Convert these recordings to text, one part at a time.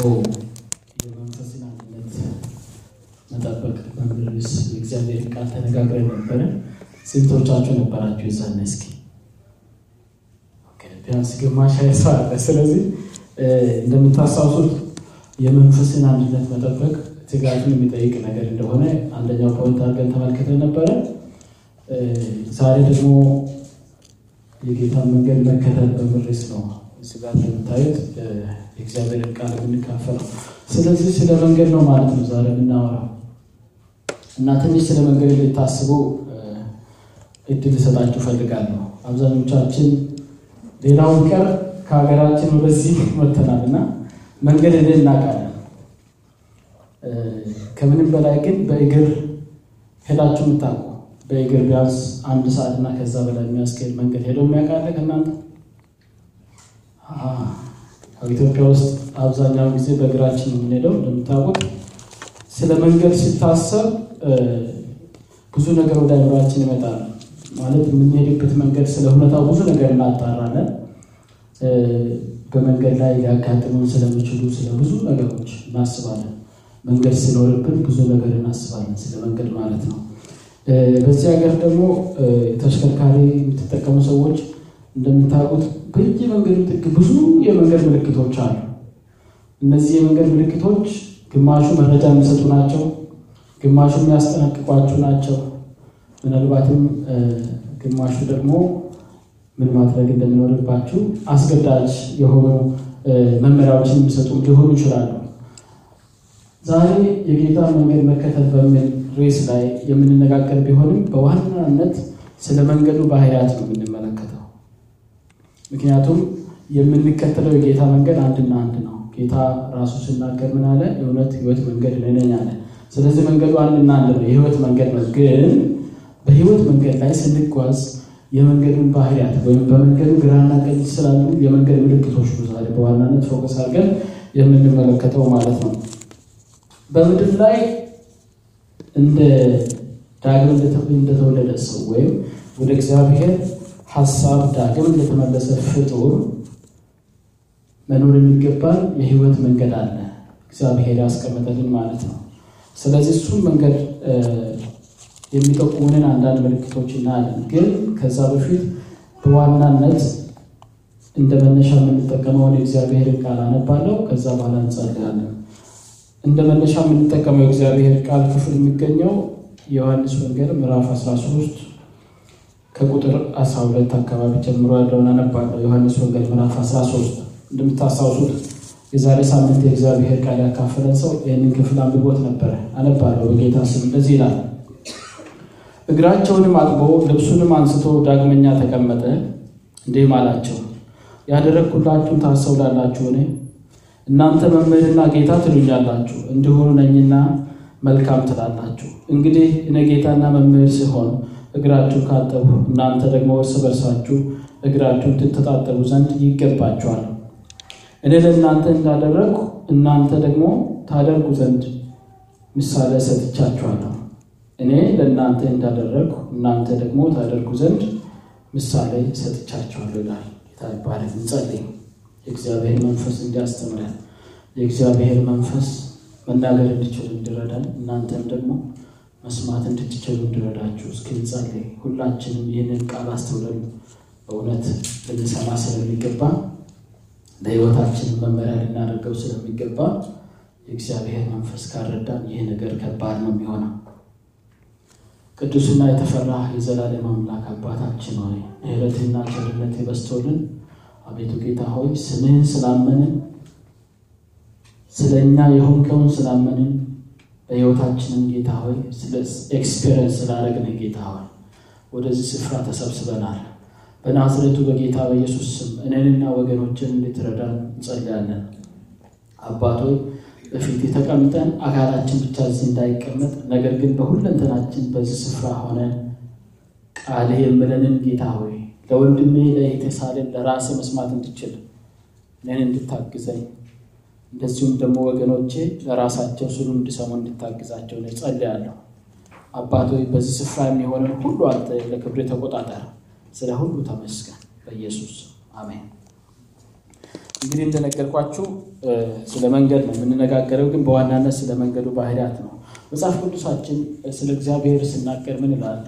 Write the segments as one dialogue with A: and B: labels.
A: ባለፈው የመንፈስን አንድነት መጠበቅ በሚል ርዕስ የእግዚአብሔር ቃል ተነጋግረን ነበረ። ስንቶቻችሁ ነበራችሁ የዛን? እስኪ ቢያንስ ግማሽ ሰው አለ። ስለዚህ እንደምታስታውሱት የመንፈስን አንድነት መጠበቅ ትጋትን የሚጠይቅ ነገር እንደሆነ አንደኛው ፖይንት አድርገን ተመልክተን ነበረ። ዛሬ ደግሞ የጌታን መንገድ መከተል በሚል ነው እዚህ ጋር እንደምታዩት የእግዚአብሔርን ቃል የምንካፈለው። ስለዚህ ስለ መንገድ ነው ማለት ነው ዛሬ የምናወራው እና ትንሽ ስለ መንገድ ልታስቡ እድል ልሰጣችሁ እፈልጋለሁ። አብዛኞቻችን ሌላውን ቀር ከሀገራችን ወደዚህ መተናል እና መንገድ እኔ እናውቃለን። ከምንም በላይ ግን በእግር ሄዳችሁ የምታውቁ በእግር ቢያንስ አንድ ሰዓት እና ከዛ በላይ የሚያስኬድ መንገድ ሄደው የሚያውቃለ ከእናንተ? ኢትዮጵያ ውስጥ አብዛኛውን ጊዜ በእግራችን የምንሄደው። እንደምታውቁት ስለ መንገድ ሲታሰብ ብዙ ነገር ወደ አይምሯችን ይመጣል። ማለት የምንሄድበት መንገድ ስለ ሁኔታው ብዙ ነገር እናጣራለን። በመንገድ ላይ ሊያጋጥሙን ስለሚችሉ ስለ ብዙ ነገሮች እናስባለን። መንገድ ሲኖርብን ብዙ ነገር እናስባለን፣ ስለ መንገድ ማለት ነው። በዚህ ሀገር ደግሞ ተሽከርካሪ የምትጠቀሙ ሰዎች እንደምታውቁት በየመንገዱ ጥግ ብዙ የመንገድ ምልክቶች አሉ። እነዚህ የመንገድ ምልክቶች ግማሹ መረጃ የሚሰጡ ናቸው፣ ግማሹ የሚያስጠነቅቋችሁ ናቸው። ምናልባትም ግማሹ ደግሞ ምን ማድረግ እንደሚኖርባችሁ አስገዳጅ የሆኑ መመሪያዎችን የሚሰጡ ሊሆኑ ይችላሉ። ዛሬ የጌታ መንገድ መከተል በሚል ርዕስ ላይ የምንነጋገር ቢሆንም በዋናነት ስለ መንገዱ ባህሪያት ነው የምንመለከተው። ምክንያቱም የምንከተለው የጌታ መንገድ አንድና አንድ ነው። ጌታ ራሱ ሲናገር ምን አለ? የእውነት ሕይወት መንገድ እኔ ነኝ አለ። ስለዚህ መንገዱ አንድና አንድ ነው፣ የሕይወት መንገድ ነው። ግን በሕይወት መንገድ ላይ ስንጓዝ የመንገዱን ባህሪያት ወይም በመንገዱ ግራና ቀኝ ስላሉ የመንገድ ምልክቶች ዛሬ በዋናነት focus አድርገን የምንመለከተው ማለት ነው። በምድር ላይ እንደ ዳግም እንደተወለደ ሰው ወይም ወደ እግዚአብሔር ሀሳብ ዳግም እንደተመለሰ ፍጡር መኖር የሚገባን የህይወት መንገድ አለ እግዚአብሔር ያስቀመጠልን ማለት ነው። ስለዚህ እሱን መንገድ የሚጠቁሙንን አንዳንድ ምልክቶች እናያለን። ግን ከዛ በፊት በዋናነት እንደ መነሻ የምንጠቀመውን የእግዚአብሔርን ቃል አነባለሁ። ከዛ በኋላ እንጸልያለን። እንደ መነሻ የምንጠቀመው የእግዚአብሔር ቃል ክፍል የሚገኘው የዮሐንስ ወንጌል ምዕራፍ 13 ከቁጥር 12 አካባቢ ጀምሮ ያለውን አነባለሁ። ዮሐንስ ወንጌል ምዕራፍ 13 እንደምታስታውሱት የዛሬ ሳምንት የእግዚአብሔር ቃል ያካፈለን ሰው ይህንን ክፍል አንብቦት ነበረ። አነባለሁ በጌታ ስም። እንደዚህ ይላል። እግራቸውንም አጥቦ ልብሱንም አንስቶ ዳግመኛ ተቀመጠ፣ እንዲህም አላቸው ያደረግሁላችሁን ታስተውላላችሁን? እናንተ መምህርና ጌታ ትሉኛላችሁ፣ እንዲሁ ነኝና መልካም ትላላችሁ። እንግዲህ እኔ ጌታና መምህር ሲሆን እግራችሁ ካጠቡ፣ እናንተ ደግሞ እርስ በርሳችሁ እግራችሁን ትተጣጠቡ ዘንድ ይገባችኋል። እኔ ለእናንተ እንዳደረግሁ እናንተ ደግሞ ታደርጉ ዘንድ ምሳሌ ሰጥቻችኋለሁ። እኔ ለእናንተ እንዳደረግሁ እናንተ ደግሞ ታደርጉ ዘንድ ምሳሌ ሰጥቻችኋለሁ ይላል። ጌታ ይባረክ። እንጸልይ። የእግዚአብሔር መንፈስ እንዲያስተምረን የእግዚአብሔር መንፈስ መናገር እንድችሉ እንዲረዳን እናንተም ደግሞ መስማት እንድትችሉ እንዲረዳችሁ እስኪ እንጸልይ። ሁላችንም ይህንን ቃል አስተውለን በእውነት ልንሰማ ስለሚገባ ለሕይወታችን መመሪያ ልናደርገው ስለሚገባ የእግዚአብሔር መንፈስ ካረዳን ይህ ነገር ከባድ ነው የሚሆነው። ቅዱስና የተፈራ የዘላለም አምላክ አባታችን ሆይ ምሕረትህና ቸርነትህ በዝቶልን አቤቱ ጌታ ሆይ ስምህን ስላመንን ስለ እኛ የሆንከውን ስላመንን በሕይወታችንም ጌታ ሆይ experience ስላደረግን ጌታ ሆይ ወደዚህ ስፍራ ተሰብስበናል። በናዝሬቱ በጌታ በኢየሱስ ስም እኔንና ወገኖችን እንድትረዳን እንጸልያለን። አባቶይ በፊት ተቀምጠን አካላችን ብቻ እዚህ እንዳይቀመጥ ነገር ግን በሁለንተናችን በዚህ ስፍራ ሆነ ቃልህ የምለንን ጌታ ሆይ ለወንድሜ ለእህቴ ሳልን መስማት እንድችል እኔን እንድታግዘኝ እንደዚሁም ደግሞ ወገኖቼ ለራሳቸው ስሉ እንዲሰሙ እንድታግዛቸው ነው ጸልያለሁ። አባቶይ በዚህ ስፍራ የሚሆንን ሁሉ አንተ ለክብሬ ተቆጣጠር። ስለ ሁሉ ተመስገን። በኢየሱስ አሜን። እንግዲህ እንደነገርኳችሁ ስለ መንገድ ነው የምንነጋገረው፣ ግን በዋናነት ስለ መንገዱ ባህሪያት ነው። መጽሐፍ ቅዱሳችን ስለ እግዚአብሔር ስናገር ምን ይላል?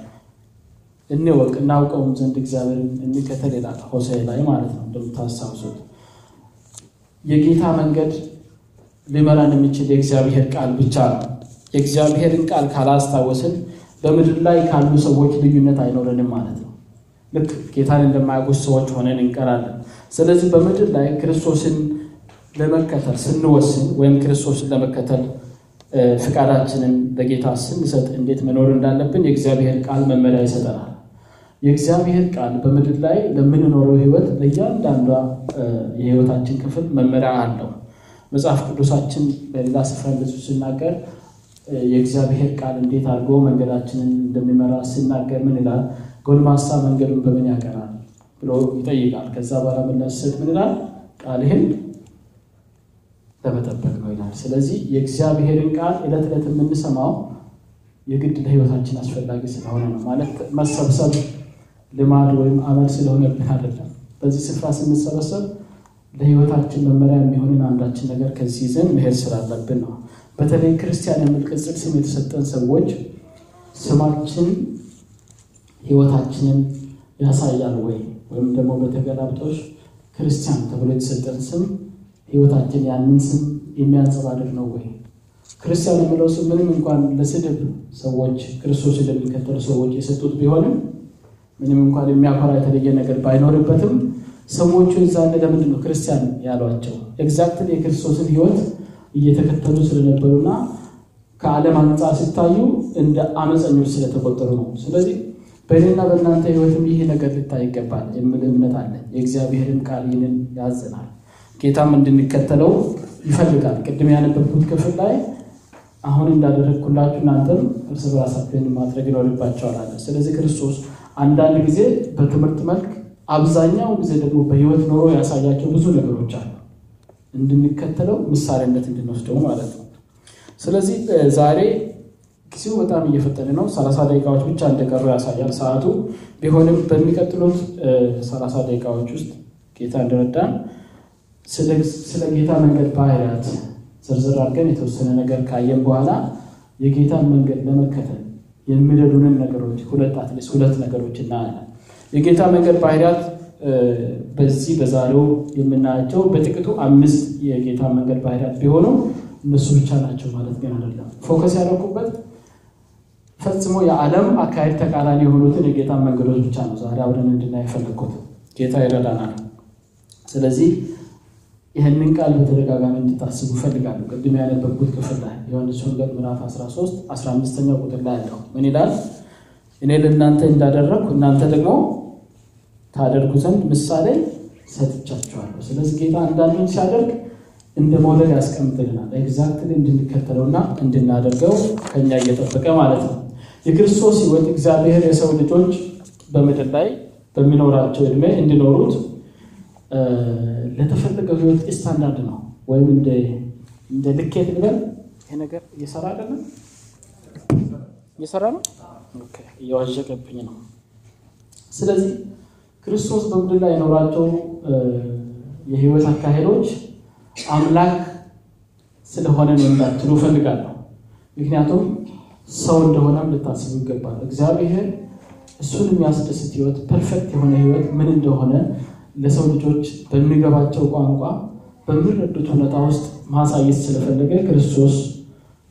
A: እንወቅ እናውቀውም ዘንድ እግዚአብሔርን እንከተል ይላል ሆሴዕ ላይ ማለት ነው። እንደምታስታውሱት የጌታ መንገድ ሊመራን የሚችል የእግዚአብሔር ቃል ብቻ ነው። የእግዚአብሔርን ቃል ካላስታወስን በምድር ላይ ካሉ ሰዎች ልዩነት አይኖረንም ማለት ነው። ልክ ጌታን እንደማያውቁ ሰዎች ሆነን እንቀራለን። ስለዚህ በምድር ላይ ክርስቶስን ለመከተል ስንወስን ወይም ክርስቶስን ለመከተል ፍቃዳችንን ለጌታ ስንሰጥ እንዴት መኖር እንዳለብን የእግዚአብሔር ቃል መመሪያ ይሰጠናል። የእግዚአብሔር ቃል በምድር ላይ ለምንኖረው ሕይወት ለእያንዳንዷ የሕይወታችን ክፍል መመሪያ አለው። መጽሐፍ ቅዱሳችን በሌላ ስፍራ እንደሱ ሲናገር የእግዚአብሔር ቃል እንዴት አድርጎ መንገዳችንን እንደሚመራ ሲናገር ምን ይላል? ጎልማሳ መንገዱን በምን ያቀናል ብሎ ይጠይቃል። ከዛ በኋላ ምላሽ ምን ይላል? ቃልህን ለመጠበቅ ነው ይላል። ስለዚህ የእግዚአብሔርን ቃል ዕለት ዕለት የምንሰማው የግድ ለሕይወታችን አስፈላጊ ስለሆነ ነው። ማለት መሰብሰብ ልማድ ወይም አመል ስለሆነብን አይደለም። በዚህ ስፍራ ስንሰበሰብ ለሕይወታችን መመሪያ የሚሆንን አንዳችን ነገር ከዚህ ይዘን መሄድ ስላለብን ነው። በተለይ ክርስቲያን የሚል ቅጽል ስም የተሰጠን ሰዎች ስማችን ሕይወታችንን ያሳያል ወይ? ወይም ደግሞ በተገላብጦሽ ክርስቲያን ተብሎ የተሰጠን ስም ሕይወታችን ያንን ስም የሚያንጸባርቅ ነው ወይ? ክርስቲያን የሚለው ስም ምንም እንኳን ለስድብ ሰዎች ክርስቶስ ለሚከተሉ ሰዎች የሰጡት ቢሆንም ምንም እንኳን የሚያኮራ የተለየ ነገር ባይኖርበትም ሰዎቹ የዛኔ ለምንድን ነው ክርስቲያን ያሏቸው? ኤግዛክትን የክርስቶስን ሕይወት እየተከተሉ ስለነበሩና ከዓለም አንጻር ሲታዩ እንደ አመፀኞች ስለተቆጠሩ ነው። ስለዚህ በእኔና በእናንተ ሕይወትም ይህ ነገር ልታይ ይገባል የሚል እምነት አለ። የእግዚአብሔርን ቃል ይህንን ያዘናል። ጌታም እንድንከተለው ይፈልጋል። ቅድም ያነበብኩት ክፍል ላይ አሁን እንዳደረግኩላችሁ እናንተም እርስ በራሳችሁን ማድረግ ይኖርባቸዋል አለ። ስለዚህ ክርስቶስ አንዳንድ ጊዜ በትምህርት መልክ፣ አብዛኛውን ጊዜ ደግሞ በሕይወት ኖሮ ያሳያቸው ብዙ ነገሮች አሉ እንድንከተለው ምሳሌነት እንድንወስደው ማለት ነው። ስለዚህ ዛሬ ጊዜው በጣም እየፈጠነ ነው። ሰላሳ ደቂቃዎች ብቻ እንደቀሩ ያሳያል ሰዓቱ። ቢሆንም በሚቀጥሉት ሰላሳ ደቂቃዎች ውስጥ ጌታ እንደረዳን ስለ ጌታ መንገድ ባህሪያት ዝርዝር አድርገን የተወሰነ ነገር ካየን በኋላ የጌታን መንገድ ለመከተል የሚረዱንን ነገሮች ሁለት at least ሁለት ነገሮች እናያለን። የጌታ መንገድ ባህሪያት በዚህ በዛሬው የምናያቸው በጥቂቱ አምስት የጌታ መንገድ ባህሪያት ቢሆኑ እነሱ ብቻ ናቸው ማለት ግን አይደለም። focus ያደረኩበት ፈጽሞ የዓለም አካሄድ ተቃራኒ የሆኑትን የጌታ መንገዶች ብቻ ነው ዛሬ አብረን እንድናይ የፈለግኩት። ጌታ ይረዳናል። ስለዚህ ይህንን ቃል በተደጋጋሚ እንድታስቡ እፈልጋለሁ። ቅድም ያነበብኩት ክፍል ላይ ዮሐንስ ወንጌል ምዕራፍ 13 15ኛው ቁጥር ላይ ያለው ምን ይላል? እኔ ለእናንተ እንዳደረግኩ እናንተ ደግሞ ታደርጉ ዘንድ ምሳሌ ሰጥቻችኋለሁ። ስለዚህ ጌታ አንዳንዱን ሲያደርግ እንደ ሞዴል ያስቀምጥልናል። exactly እንድንከተለውና እንድናደርገው ከኛ እየጠበቀ ማለት ነው። የክርስቶስ ሕይወት እግዚአብሔር የሰው ልጆች በምድር ላይ በሚኖራቸው ዕድሜ እንዲኖሩት ለተፈለገው ሕይወት ስታንዳርድ ነው ወይም እንደ ልኬት ልበል። ይሄ ነገር እየሰራ አይደለም፣ እየሰራ ነው፣ እየዋዠቀብኝ ነው። ስለዚህ ክርስቶስ በምድር ላይ የኖራቸው የሕይወት አካሄዶች አምላክ ስለሆነ ነው እንዳትሉ እፈልጋለሁ። ምክንያቱም ሰው እንደሆነም ልታስቡ ይገባል። እግዚአብሔር እሱን የሚያስደስት ሕይወት perfect የሆነ ሕይወት ምን እንደሆነ ለሰው ልጆች በሚገባቸው ቋንቋ በሚረዱት ሁኔታ ውስጥ ማሳየት ስለፈለገ ክርስቶስ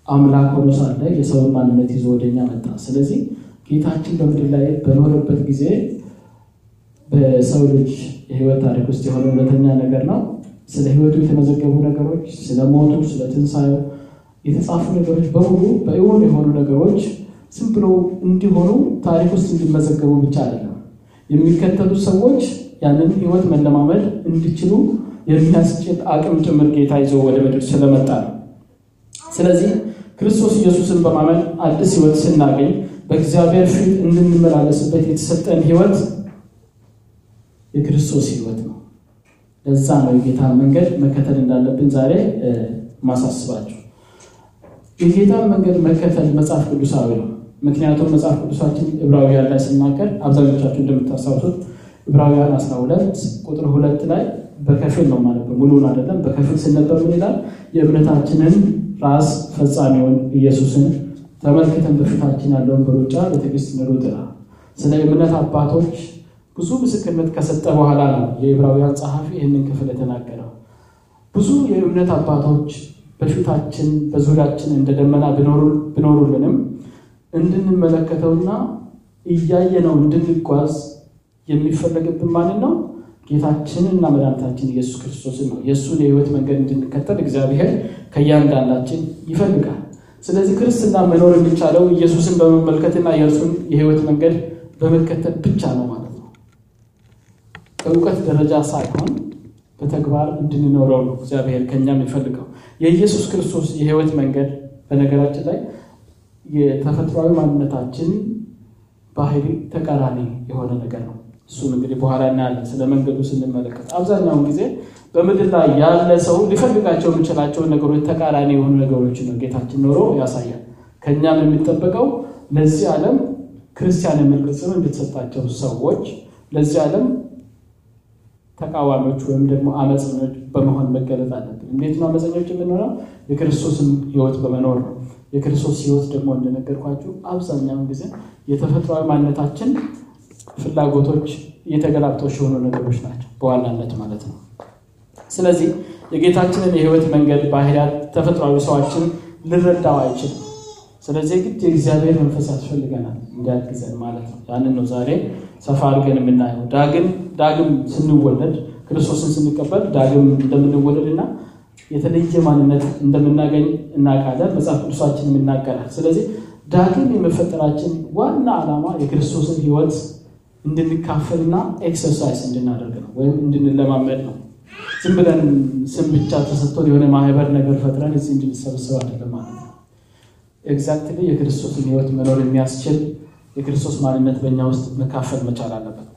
A: አምላክ ሆኖ ሳለ የሰውን ማንነት ይዞ ወደኛ መጣ። ስለዚህ ጌታችን በምድር ላይ በኖረበት ጊዜ በሰው ልጅ የሕይወት ታሪክ ውስጥ የሆነ እውነተኛ ነገር ነው። ስለ ሕይወቱ የተመዘገቡ ነገሮች፣ ስለ ሞቱ፣ ስለ ትንሣኤው የተጻፉ ነገሮች በሙሉ በእውን የሆኑ ነገሮች ዝም ብሎ እንዲሆኑ ታሪክ ውስጥ እንዲመዘገቡ ብቻ አይደለም የሚከተሉት ሰዎች ያንን ሕይወት መለማመድ እንዲችሉ የሚያስችል አቅም ጭምር ጌታ ይዞ ወደ ምድር ስለመጣ ነው። ስለዚህ ክርስቶስ ኢየሱስን በማመን አዲስ ሕይወት ስናገኝ በእግዚአብሔር ፊት እንድንመላለስበት የተሰጠን ሕይወት የክርስቶስ ሕይወት ነው። ለዛ ነው የጌታን መንገድ መከተል እንዳለብን ዛሬ ማሳስባቸው። የጌታን መንገድ መከተል መጽሐፍ ቅዱሳዊ ነው። ምክንያቱም መጽሐፍ ቅዱሳችን ዕብራውያን ላይ ሲናገር አብዛኞቻችሁ እንደምታስታውሱት ዕብራውያን 12 ቁጥር ሁለት ላይ በከፊል ነው ማለት ሙሉን አይደለም። በከፊል ስነበር ምን ይላል? የእምነታችንን ራስ ፈጻሚውን ኢየሱስን ተመልክተን በፊታችን ያለውን በሩጫ በትዕግስት እንሩጥ ስለ እምነት አባቶች ብዙ ምስክርነት ከሰጠ በኋላ ነው የዕብራውያን ጸሐፊ ይህንን ክፍል የተናገረው። ብዙ የእምነት አባቶች በፊታችን በዙሪያችን እንደ ደመና ቢኖሩልንም እንድንመለከተውና እያየነው እንድንጓዝ የሚፈለግብን ማንን ነው? ጌታችንና መድኃኒታችን ኢየሱስ ክርስቶስን ነው። የእሱን የሕይወት መንገድ እንድንከተል እግዚአብሔር ከእያንዳንዳችን ይፈልጋል። ስለዚህ ክርስትና መኖር የሚቻለው ኢየሱስን በመመልከትና የእርሱን የሕይወት መንገድ በመከተል ብቻ ነው። በእውቀት ደረጃ ሳይሆን በተግባር እንድንኖረው ነው እግዚአብሔር ከኛ የሚፈልገው። የኢየሱስ ክርስቶስ የሕይወት መንገድ በነገራችን ላይ የተፈጥሯዊ ማንነታችን ባህሪ ተቃራኒ የሆነ ነገር ነው። እሱም እንግዲህ በኋላ እናያለን። ስለ መንገዱ ስንመለከት አብዛኛውን ጊዜ በምድር ላይ ያለ ሰው ሊፈልጋቸው የሚችላቸውን ነገሮች ተቃራኒ የሆኑ ነገሮችን ነው ጌታችን ኖሮ ያሳያል። ከእኛም የሚጠበቀው ለዚህ ዓለም ክርስቲያን የሚል ቅጽም እንድትሰጣቸው ሰዎች ለዚህ ዓለም ተቃዋሚዎች ወይም ደግሞ አመፀኞች በመሆን መገለጥ አለብን። እንዴት ነው አመፀኞች የምንሆነው? የክርስቶስን ሕይወት በመኖር ነው። የክርስቶስ ሕይወት ደግሞ እንደነገርኳችሁ አብዛኛውን ጊዜ የተፈጥሯዊ ማንነታችን ፍላጎቶች የተገላብጦሽ የሆኑ ነገሮች ናቸው በዋናነት ማለት ነው። ስለዚህ የጌታችንን የሕይወት መንገድ ባህሪያት ተፈጥሯዊ ሰዋችን ልንረዳው አይችልም። ስለዚህ ግድ የእግዚአብሔር መንፈስ ያስፈልገናል እንዲያግዘን ማለት ነው። ያንን ነው ዛሬ ሰፋ አድርገን የምናየው። ዳግም ዳግም ስንወለድ ክርስቶስን ስንቀበል ዳግም እንደምንወለድ እና የተለየ ማንነት እንደምናገኝ እናውቃለን። መጽሐፍ ቅዱሳችንም ይናገራል። ስለዚህ ዳግም የመፈጠራችን ዋና ዓላማ የክርስቶስን ሕይወት እንድንካፈልና exercise እንድናደርግ ነው ወይም እንድንለማመድ ነው። ዝም ብለን ስም ብቻ ተሰጥቶን የሆነ ማህበር ነገር ፈጥረን እዚህ እንድንሰበሰብ አይደለም ማለት ነው። exactly የክርስቶስን ሕይወት መኖር የሚያስችል የክርስቶስ ማንነት በእኛ ውስጥ መካፈል መቻል አለበት።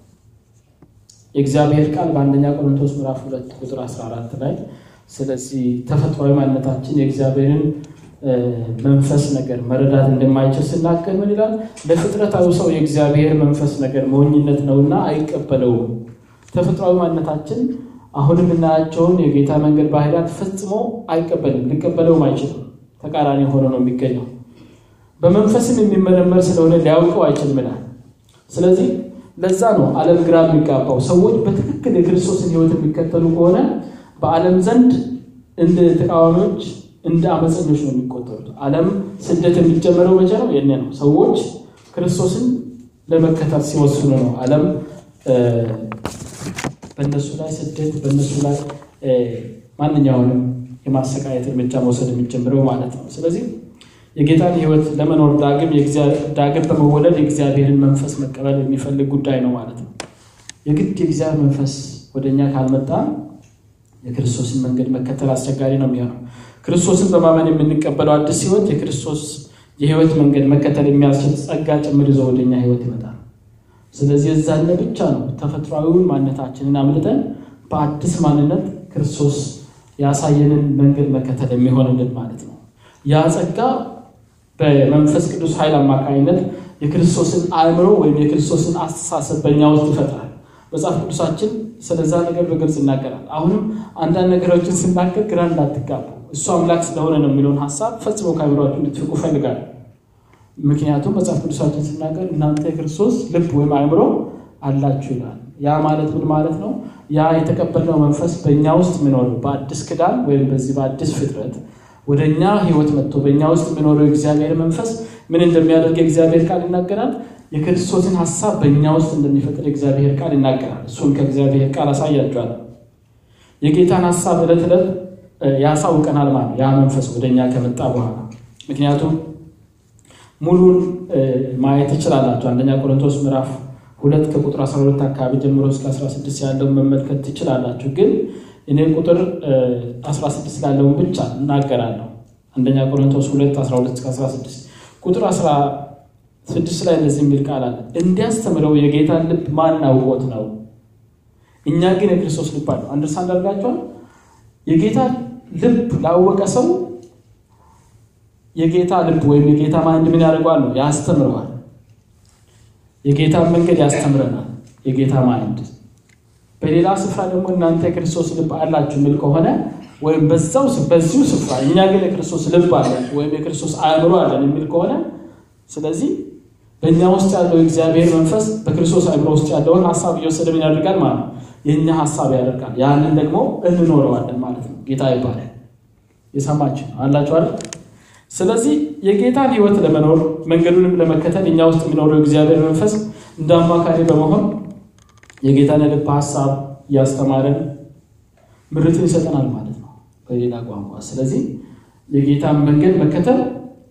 A: የእግዚአብሔር ቃል በአንደኛ ቆሮንቶስ ምዕራፍ ሁለት ቁጥር 14 ላይ ስለዚህ ተፈጥሯዊ ማንነታችን የእግዚአብሔርን መንፈስ ነገር መረዳት እንደማይችል ሲናገር ምን ይላል? ለፍጥረታዊ ሰው የእግዚአብሔር መንፈስ ነገር ሞኝነት ነውና አይቀበለውም። ተፈጥሯዊ ማንነታችን አሁንም የምናያቸውን የጌታ መንገድ ባህሪያት ፈጽሞ አይቀበልም፣ ሊቀበለውም አይችልም። ተቃራኒ ሆኖ ነው የሚገኘው። በመንፈስም የሚመረመር ስለሆነ ሊያውቀው አይችልም ስለዚህ ለዛ ነው ዓለም ግራ የሚጋባው። ሰዎች በትክክል የክርስቶስን ሕይወት የሚከተሉ ከሆነ በዓለም ዘንድ እንደ ተቃዋሚዎች እንደ አመፀኞች ነው የሚቆጠሩት። ዓለም ስደት የሚጀመረው መቼ ነው? የኔ ነው። ሰዎች ክርስቶስን ለመከተል ሲወስኑ ነው ዓለም በእነሱ ላይ ስደት በእነሱ ላይ ማንኛውንም የማሰቃየት እርምጃ መውሰድ የሚጀምረው ማለት ነው። ስለዚህ የጌታን ሕይወት ለመኖር ዳግም ዳግም በመወለድ የእግዚአብሔርን መንፈስ መቀበል የሚፈልግ ጉዳይ ነው ማለት ነው። የግድ የእግዚአብሔር መንፈስ ወደ እኛ ካልመጣ የክርስቶስን መንገድ መከተል አስቸጋሪ ነው የሚሆነው። ክርስቶስን በማመን የምንቀበለው አዲስ ሕይወት የክርስቶስ የሕይወት መንገድ መከተል የሚያስችል ጸጋ ጭምር ይዞ ወደኛ ሕይወት ይመጣል። ስለዚህ የዛነ ብቻ ነው ተፈጥሯዊውን ማንነታችንን አምልጠን በአዲስ ማንነት ክርስቶስ ያሳየንን መንገድ መከተል የሚሆንልን ማለት ነው። ያ ጸጋ በመንፈስ ቅዱስ ኃይል አማካኝነት የክርስቶስን አእምሮ ወይም የክርስቶስን አስተሳሰብ በእኛ ውስጥ ይፈጥራል። መጽሐፍ ቅዱሳችን ስለዛ ነገር በግልጽ ይናገራል። አሁንም አንዳንድ ነገሮችን ስናገር ግራ እንዳትጋቡ እሱ አምላክ ስለሆነ ነው የሚለውን ሀሳብ ፈጽሞ ከአእምሯችሁ እንድትፍቁ እፈልጋለሁ። ምክንያቱም መጽሐፍ ቅዱሳችን ስናገር እናንተ የክርስቶስ ልብ ወይም አእምሮ አላችሁ ይላል። ያ ማለት ምን ማለት ነው? ያ የተቀበልነው መንፈስ በእኛ ውስጥ የሚኖረው በአዲስ ክዳን ወይም በዚህ በአዲስ ፍጥረት ወደ እኛ ሕይወት መጥቶ በእኛ ውስጥ የሚኖረው የእግዚአብሔር መንፈስ ምን እንደሚያደርግ የእግዚአብሔር ቃል ይናገራል። የክርስቶስን ሀሳብ በእኛ ውስጥ እንደሚፈጥር የእግዚአብሔር ቃል ይናገራል። እሱን ከእግዚአብሔር ቃል አሳያቸዋለሁ። የጌታን ሀሳብ ዕለት ዕለት ያሳውቀናል ማለት ያ መንፈስ ወደ እኛ ከመጣ በኋላ ምክንያቱም ሙሉን ማየት ትችላላችሁ። አንደኛ ቆሮንቶስ ምዕራፍ ሁለት ከቁጥር 12 አካባቢ ጀምሮ እስከ 16 ያለውን መመልከት ትችላላችሁ። ግን እኔ ቁጥር 16 ላለውን ብቻ እናገራለሁ። አንደኛ ቆሮንቶስ 2 12 እስከ 16 ቁጥር 16 ላይ እንደዚህ የሚል ቃል አለ። እንዲያስተምረው የጌታን ልብ ማን አውቆት ነው? እኛ ግን የክርስቶስ ልብ አለን። understand አድርጋችኋል? የጌታ ልብ ላወቀ ሰው የጌታ ልብ ወይም የጌታ mind ምን ያደርገዋል ነው ያስተምረዋል። የጌታ መንገድ ያስተምረናል። የጌታ mind በሌላ ስፍራ ደግሞ እናንተ የክርስቶስ ልብ አላችሁ የሚል ከሆነ ወይም በዛው በዚሁ ስፍራ እኛ ግን የክርስቶስ ልብ አለን ወይም የክርስቶስ አእምሮ አለን የሚል ከሆነ ስለዚህ በእኛ ውስጥ ያለው የእግዚአብሔር መንፈስ በክርስቶስ አእምሮ ውስጥ ያለውን ሀሳብ እየወሰደ ምን ያደርጋል ማለት ነው? የእኛ ሀሳብ ያደርጋል። ያንን ደግሞ እንኖረዋለን ማለት ነው። ጌታ ይባላል። አላችሁ አይደል? ስለዚህ የጌታን ሕይወት ለመኖር መንገዱንም ለመከተል እኛ ውስጥ የሚኖረው የእግዚአብሔር መንፈስ እንደ አማካሪ በመሆን የጌታን የልብ ሀሳብ እያስተማረን ምሪትን ይሰጠናል ማለት ነው በሌላ ቋንቋ። ስለዚህ የጌታን መንገድ መከተል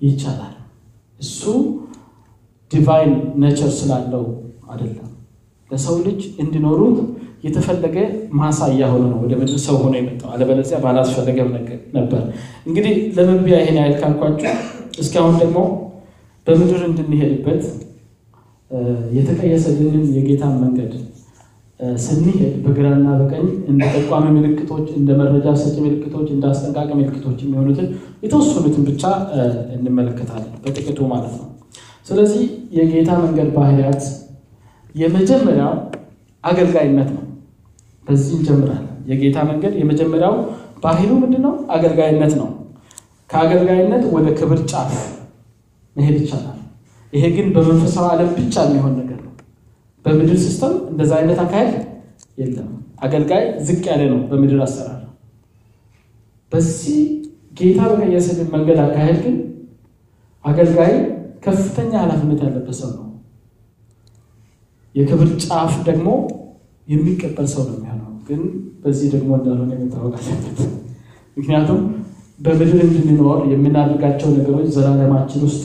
A: ይቻላል። እሱ divine nature ስላለው አይደለም። ለሰው ልጅ እንዲኖሩት የተፈለገ ማሳያ ሆኖ ነው ወደ ምድር ሰው ሆኖ የመጣው። አለበለዚያ ባላስፈለገም ነበር። እንግዲህ ለመግቢያ ይሄን ያህል ካልኳችሁ፣ እስካሁን ደግሞ በምድር እንድንሄድበት የተቀየሰልንን የጌታን መንገድ ስንሄድ በግራና በቀኝ እንደ ጠቋሚ ምልክቶች፣ እንደ መረጃ ሰጪ ምልክቶች፣ እንደ አስጠንቃቂ ምልክቶች የሚሆኑትን የተወሰኑትን ብቻ እንመለከታለን በጥቂቱ ማለት ነው። ስለዚህ የጌታ መንገድ ባህሪያት የመጀመሪያው አገልጋይነት ነው። በዚህ እንጀምራለን። የጌታ መንገድ የመጀመሪያው ባህሉ ምንድን ነው? አገልጋይነት ነው። ከአገልጋይነት ወደ ክብር ጫፍ መሄድ ይቻላል። ይሄ ግን በመንፈሳዊ ዓለም ብቻ የሚሆን ነገር በምድር system እንደዛ አይነት አካሄድ የለም። አገልጋይ ዝቅ ያለ ነው በምድር አሰራር። በዚህ ጌታ በቀየሰልን መንገድ አካሄድ ግን አገልጋይ ከፍተኛ ኃላፊነት ያለበት ሰው ነው። የክብር ጫፍ ደግሞ የሚቀበል ሰው ነው የሚሆነው። ግን በዚህ ደግሞ እንዳልሆነ መታወቅ አለበት። ምክንያቱም በምድር እንድንኖር የምናደርጋቸው ነገሮች ዘላለማችን ውስጥ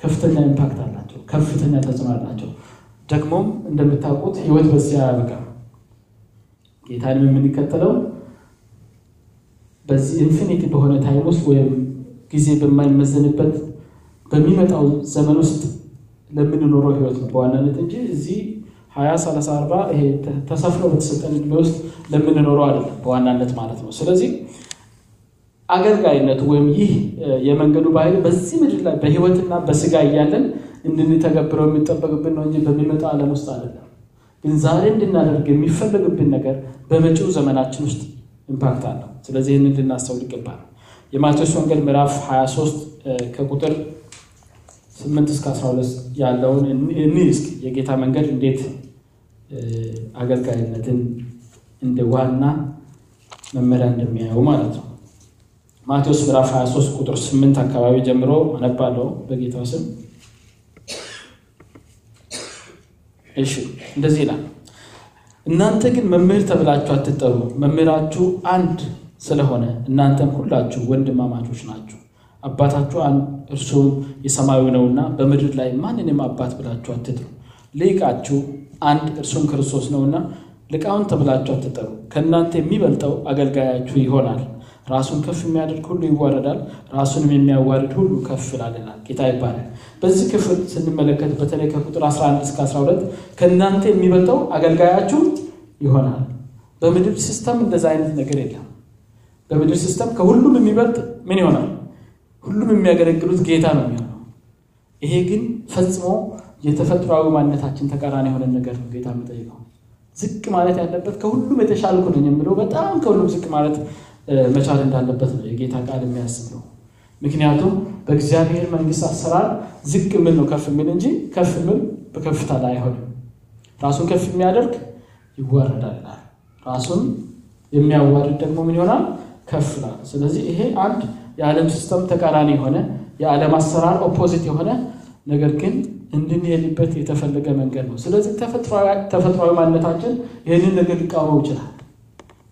A: ከፍተኛ impact አላቸው፣ ከፍተኛ ተጽዕኖ አላቸው። ደግሞም እንደምታውቁት ሕይወት በዚህ አያበቃም። ጌታንም የምንከተለው በዚህ infinity በሆነ time ውስጥ ወይም ጊዜ በማይመዘንበት በሚመጣው ዘመን ውስጥ ለምንኖረው ህይወት ነው በዋናነት እንጂ እዚህ ሀያ ሰላሳ አርባ ይሄ ተሰፍሮ በተሰጠን ዕድሜ ውስጥ ለምንኖረው አይደለም በዋናነት ማለት ነው። ስለዚህ አገልጋይነቱ ወይም ይህ የመንገዱ ባህል በዚህ ምድር ላይ በህይወትና በስጋ እያለን እንድንተገብረው የሚጠበቅብን ነው እንጂ በሚመጣው ዓለም ውስጥ አይደለም። ግን ዛሬ እንድናደርግ የሚፈለግብን ነገር በመጪው ዘመናችን ውስጥ impact አለው። ስለዚህ ይህን እንድናስተውል ይገባል። የማቴዎስ ወንጌል ምዕራፍ 23 ከቁጥር 8 እስከ 12 ያለውን እስኪ የጌታ መንገድ እንዴት አገልጋይነትን እንደ ዋና መመሪያ እንደሚያዩ ማለት ነው። ማቴዎስ ምዕራፍ 23 ቁጥር 8 አካባቢ ጀምሮ አነባለሁ በጌታው ስም። እሺ እንደዚህ ይላል፣ እናንተ ግን መምህር ተብላችሁ አትጠሩ፣ መምህራችሁ አንድ ስለሆነ እናንተም ሁላችሁ ወንድማማቾች ናችሁ። አባታችሁ እርሱም የሰማዩ ነውና በምድር ላይ ማንንም አባት ብላችሁ አትጥሩ። ሊቃችሁ አንድ እርሱም ክርስቶስ ነውና ሊቃውንት ተብላችሁ አትጠሩ። ከእናንተ የሚበልጠው አገልጋያችሁ ይሆናል። ራሱን ከፍ የሚያደርግ ሁሉ ይዋረዳል፣ ራሱንም የሚያዋርድ ሁሉ ከፍ ይላል ይላል። ጌታ ይባረክ። በዚህ ክፍል ስንመለከት በተለይ ከቁጥር 11 እስከ 12 ከእናንተ የሚበልጠው አገልጋያችሁ ይሆናል። በምድር system እንደዛ አይነት ነገር የለም። በምድር system ከሁሉም የሚበልጥ ምን ይሆናል? ሁሉም የሚያገለግሉት ጌታ ነው የሚሆነው። ይሄ ግን ፈጽሞ የተፈጥሯዊ ማንነታችን ተቃራኒ የሆነ ነገር ነው። ጌታ የሚጠይቀው ዝቅ ማለት ያለበት ከሁሉም የተሻልኩ ነኝ የምለው በጣም ከሁሉም ዝቅ ማለት መቻል እንዳለበት ነው የጌታ ቃል የሚያስብለው። ምክንያቱም በእግዚአብሔር መንግስት አሰራር ዝቅ የሚል ነው ከፍ የሚል እንጂ ከፍ የሚል በከፍታ ላይ አይሆንም። ራሱን ከፍ የሚያደርግ ይዋረዳል። ራሱን የሚያዋርድ ደግሞ ምን ይሆናል? ከፍ ስለዚህ ይሄ አንድ የዓለም system ተቃራኒ የሆነ የዓለም አሰራር opposite የሆነ ነገር ግን እንድንሄድበት የተፈለገ መንገድ ነው። ስለዚህ ተፈጥሯዊ ማንነታችን ይህንን ነገር ሊቃወመው ይችላል።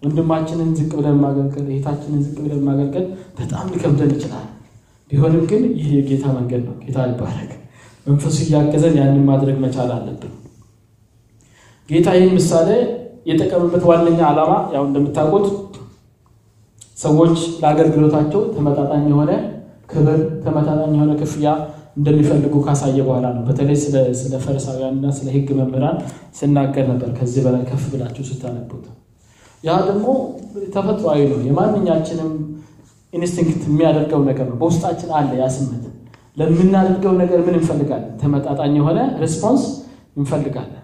A: ወንድማችንን ዝቅ ብለን ማገልገል፣ እህታችንን ዝቅ ብለን ማገልገል በጣም ሊከብደን ይችላል። ቢሆንም ግን ይህ የጌታ መንገድ ነው። ጌታ ይባረክ። መንፈሱ እያገዘን ያንን ማድረግ መቻል አለብን። ጌታ ይህን ምሳሌ የጠቀምበት ዋነኛ ዓላማ ያው እንደምታውቁት ሰዎች ለአገልግሎታቸው ተመጣጣኝ የሆነ ክብር፣ ተመጣጣኝ የሆነ ክፍያ እንደሚፈልጉ ካሳየ በኋላ ነው። በተለይ ስለ ፈሪሳውያንና ስለ ሕግ መምህራን ስናገር ነበር። ከዚህ በላይ ከፍ ብላችሁ ስታነቡት ያ ደግሞ ተፈጥሯዊ ነው። የማንኛችንም instinct የሚያደርገው ነገር ነው። በውስጣችን አለ ያ ስሜት። ለምናደርገው ነገር ምን እንፈልጋለን? ተመጣጣኝ የሆነ response እንፈልጋለን።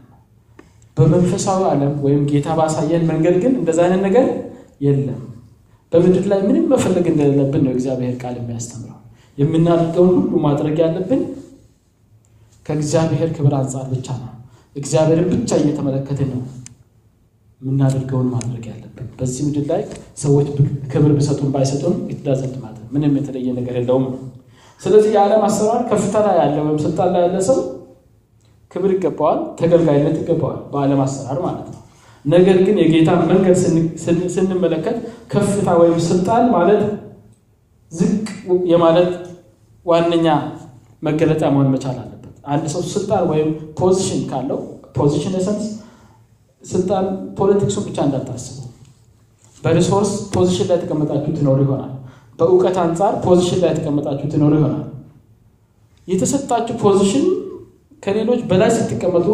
A: በመንፈሳዊ ዓለም ወይም ጌታ ባሳየን መንገድ ግን እንደዛ አይነት ነገር የለም። በምድር ላይ ምንም መፈለግ እንደሌለብን ነው እግዚአብሔር ቃል የሚያስተምረው። የምናደርገውን ሁሉ ማድረግ ያለብን ከእግዚአብሔር ክብር አንጻር ብቻ ነው። እግዚአብሔርን ብቻ እየተመለከትን ነው የምናደርገውን ማድረግ ያለብን። በዚህ ምድር ላይ ሰዎች ክብር ቢሰጡን ባይሰጡን ይትዳዘንድ ማለት ምንም የተለየ ነገር የለውም። ስለዚህ የዓለም አሰራር ከፍታ ላይ ያለ ወይም ስልጣን ላይ ያለ ሰው ክብር ይገባዋል፣ ተገልጋይነት ይገባዋል፣ በዓለም አሰራር ማለት ነው። ነገር ግን የጌታን መንገድ ስንመለከት ከፍታ ወይም ስልጣን ማለት ዝቅ የማለት ዋነኛ መገለጫ መሆን መቻል አለበት። አንድ ሰው ስልጣን ወይም position ካለው position ስንል ስልጣን politics ኡን ብቻ እንዳታስቡ። በ resource position ላይ የተቀመጣችሁ ትኖሩ ይሆናል። በእውቀት አንጻር position ላይ የተቀመጣችሁ ትኖሩ ይሆናል። የተሰጣችሁ position ከሌሎች በላይ ስትቀመጡ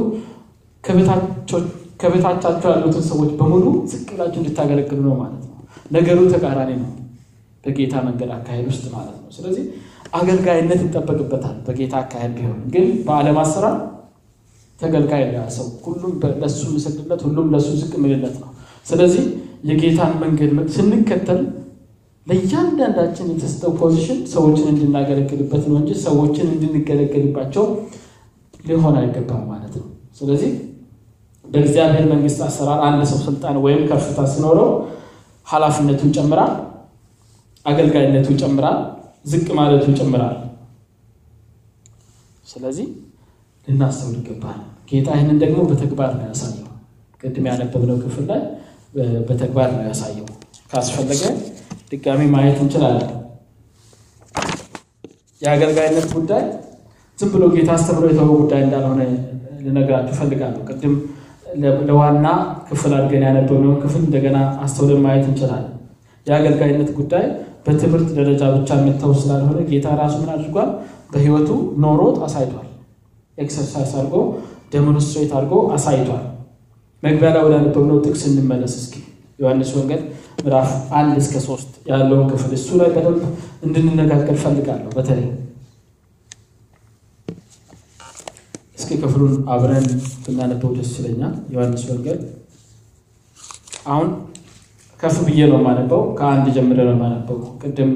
A: ከበታቻችሁ ያሉትን ሰዎች በሙሉ ዝቅ ብላችሁ እንድታገለግሉ ነው ማለት ነው። ነገሩ ተቃራኒ ነው በጌታ መንገድ አካሄድ ውስጥ ማለት ነው። ስለዚህ አገልጋይነት ይጠበቅበታል በጌታ አካሄድ ቢሆን ግን በዓለም አሰራር ተገልጋይ ነው ሰው። ሁሉም ለሱ ምስልለት፣ ሁሉም ለሱ ዝቅ ምልለት ነው። ስለዚህ የጌታን መንገድ ስንከተል ለእያንዳንዳችን የተሰጠው ፖዚሽን ሰዎችን እንድናገለግልበት ነው እንጂ ሰዎችን እንድንገለገልባቸው ሊሆን አይገባም ማለት ነው። ስለዚህ በእግዚአብሔር መንግስት አሰራር አንድ ሰው ስልጣን ወይም ከፍታ ሲኖረው ኃላፊነቱ ይጨምራል፣ አገልጋይነቱ ይጨምራል፣ ዝቅ ማለቱ ይጨምራል። ስለዚህ ልናስተውል ይገባል። ጌታ ይህንን ደግሞ በተግባር ነው ያሳየው። ቅድም ያነበብነው ክፍል ላይ በተግባር ነው ያሳየው። ካስፈለገ ድጋሚ ማየት እንችላለን። የአገልጋይነት ጉዳይ ዝም ብሎ ጌታ አስተምሮ የተወው ጉዳይ እንዳልሆነ ልነግራችሁ እፈልጋለሁ። ቅድም ለዋና ክፍል አድርገን ያነበብነውን ክፍል እንደገና አስተውለን ማየት እንችላለን። የአገልጋይነት ጉዳይ በትምህርት ደረጃ ብቻ የሚተው ስላልሆነ ጌታ ራሱ ምን አድርጓል? በህይወቱ ኖሮት አሳይቷል። exercise አድርጎ demonstrate አድርጎ አሳይቷል። መግቢያ ላይ ወዳነበብነው ጥቅስ እንመለስ እስኪ ዮሐንስ ወንጌል ምዕራፍ አንድ እስከ ሶስት ያለውን ክፍል እሱ ላይ በደንብ እንድንነጋገር ፈልጋለሁ። በተለይ እስኪ ክፍሉን አብረን ብናነበው ደስ ይለኛል። ዮሐንስ ወንጌል አሁን ከፍ ብዬ ነው የማነበው። ከአንድ ጀምሬ ነው የማነበው። ቅድም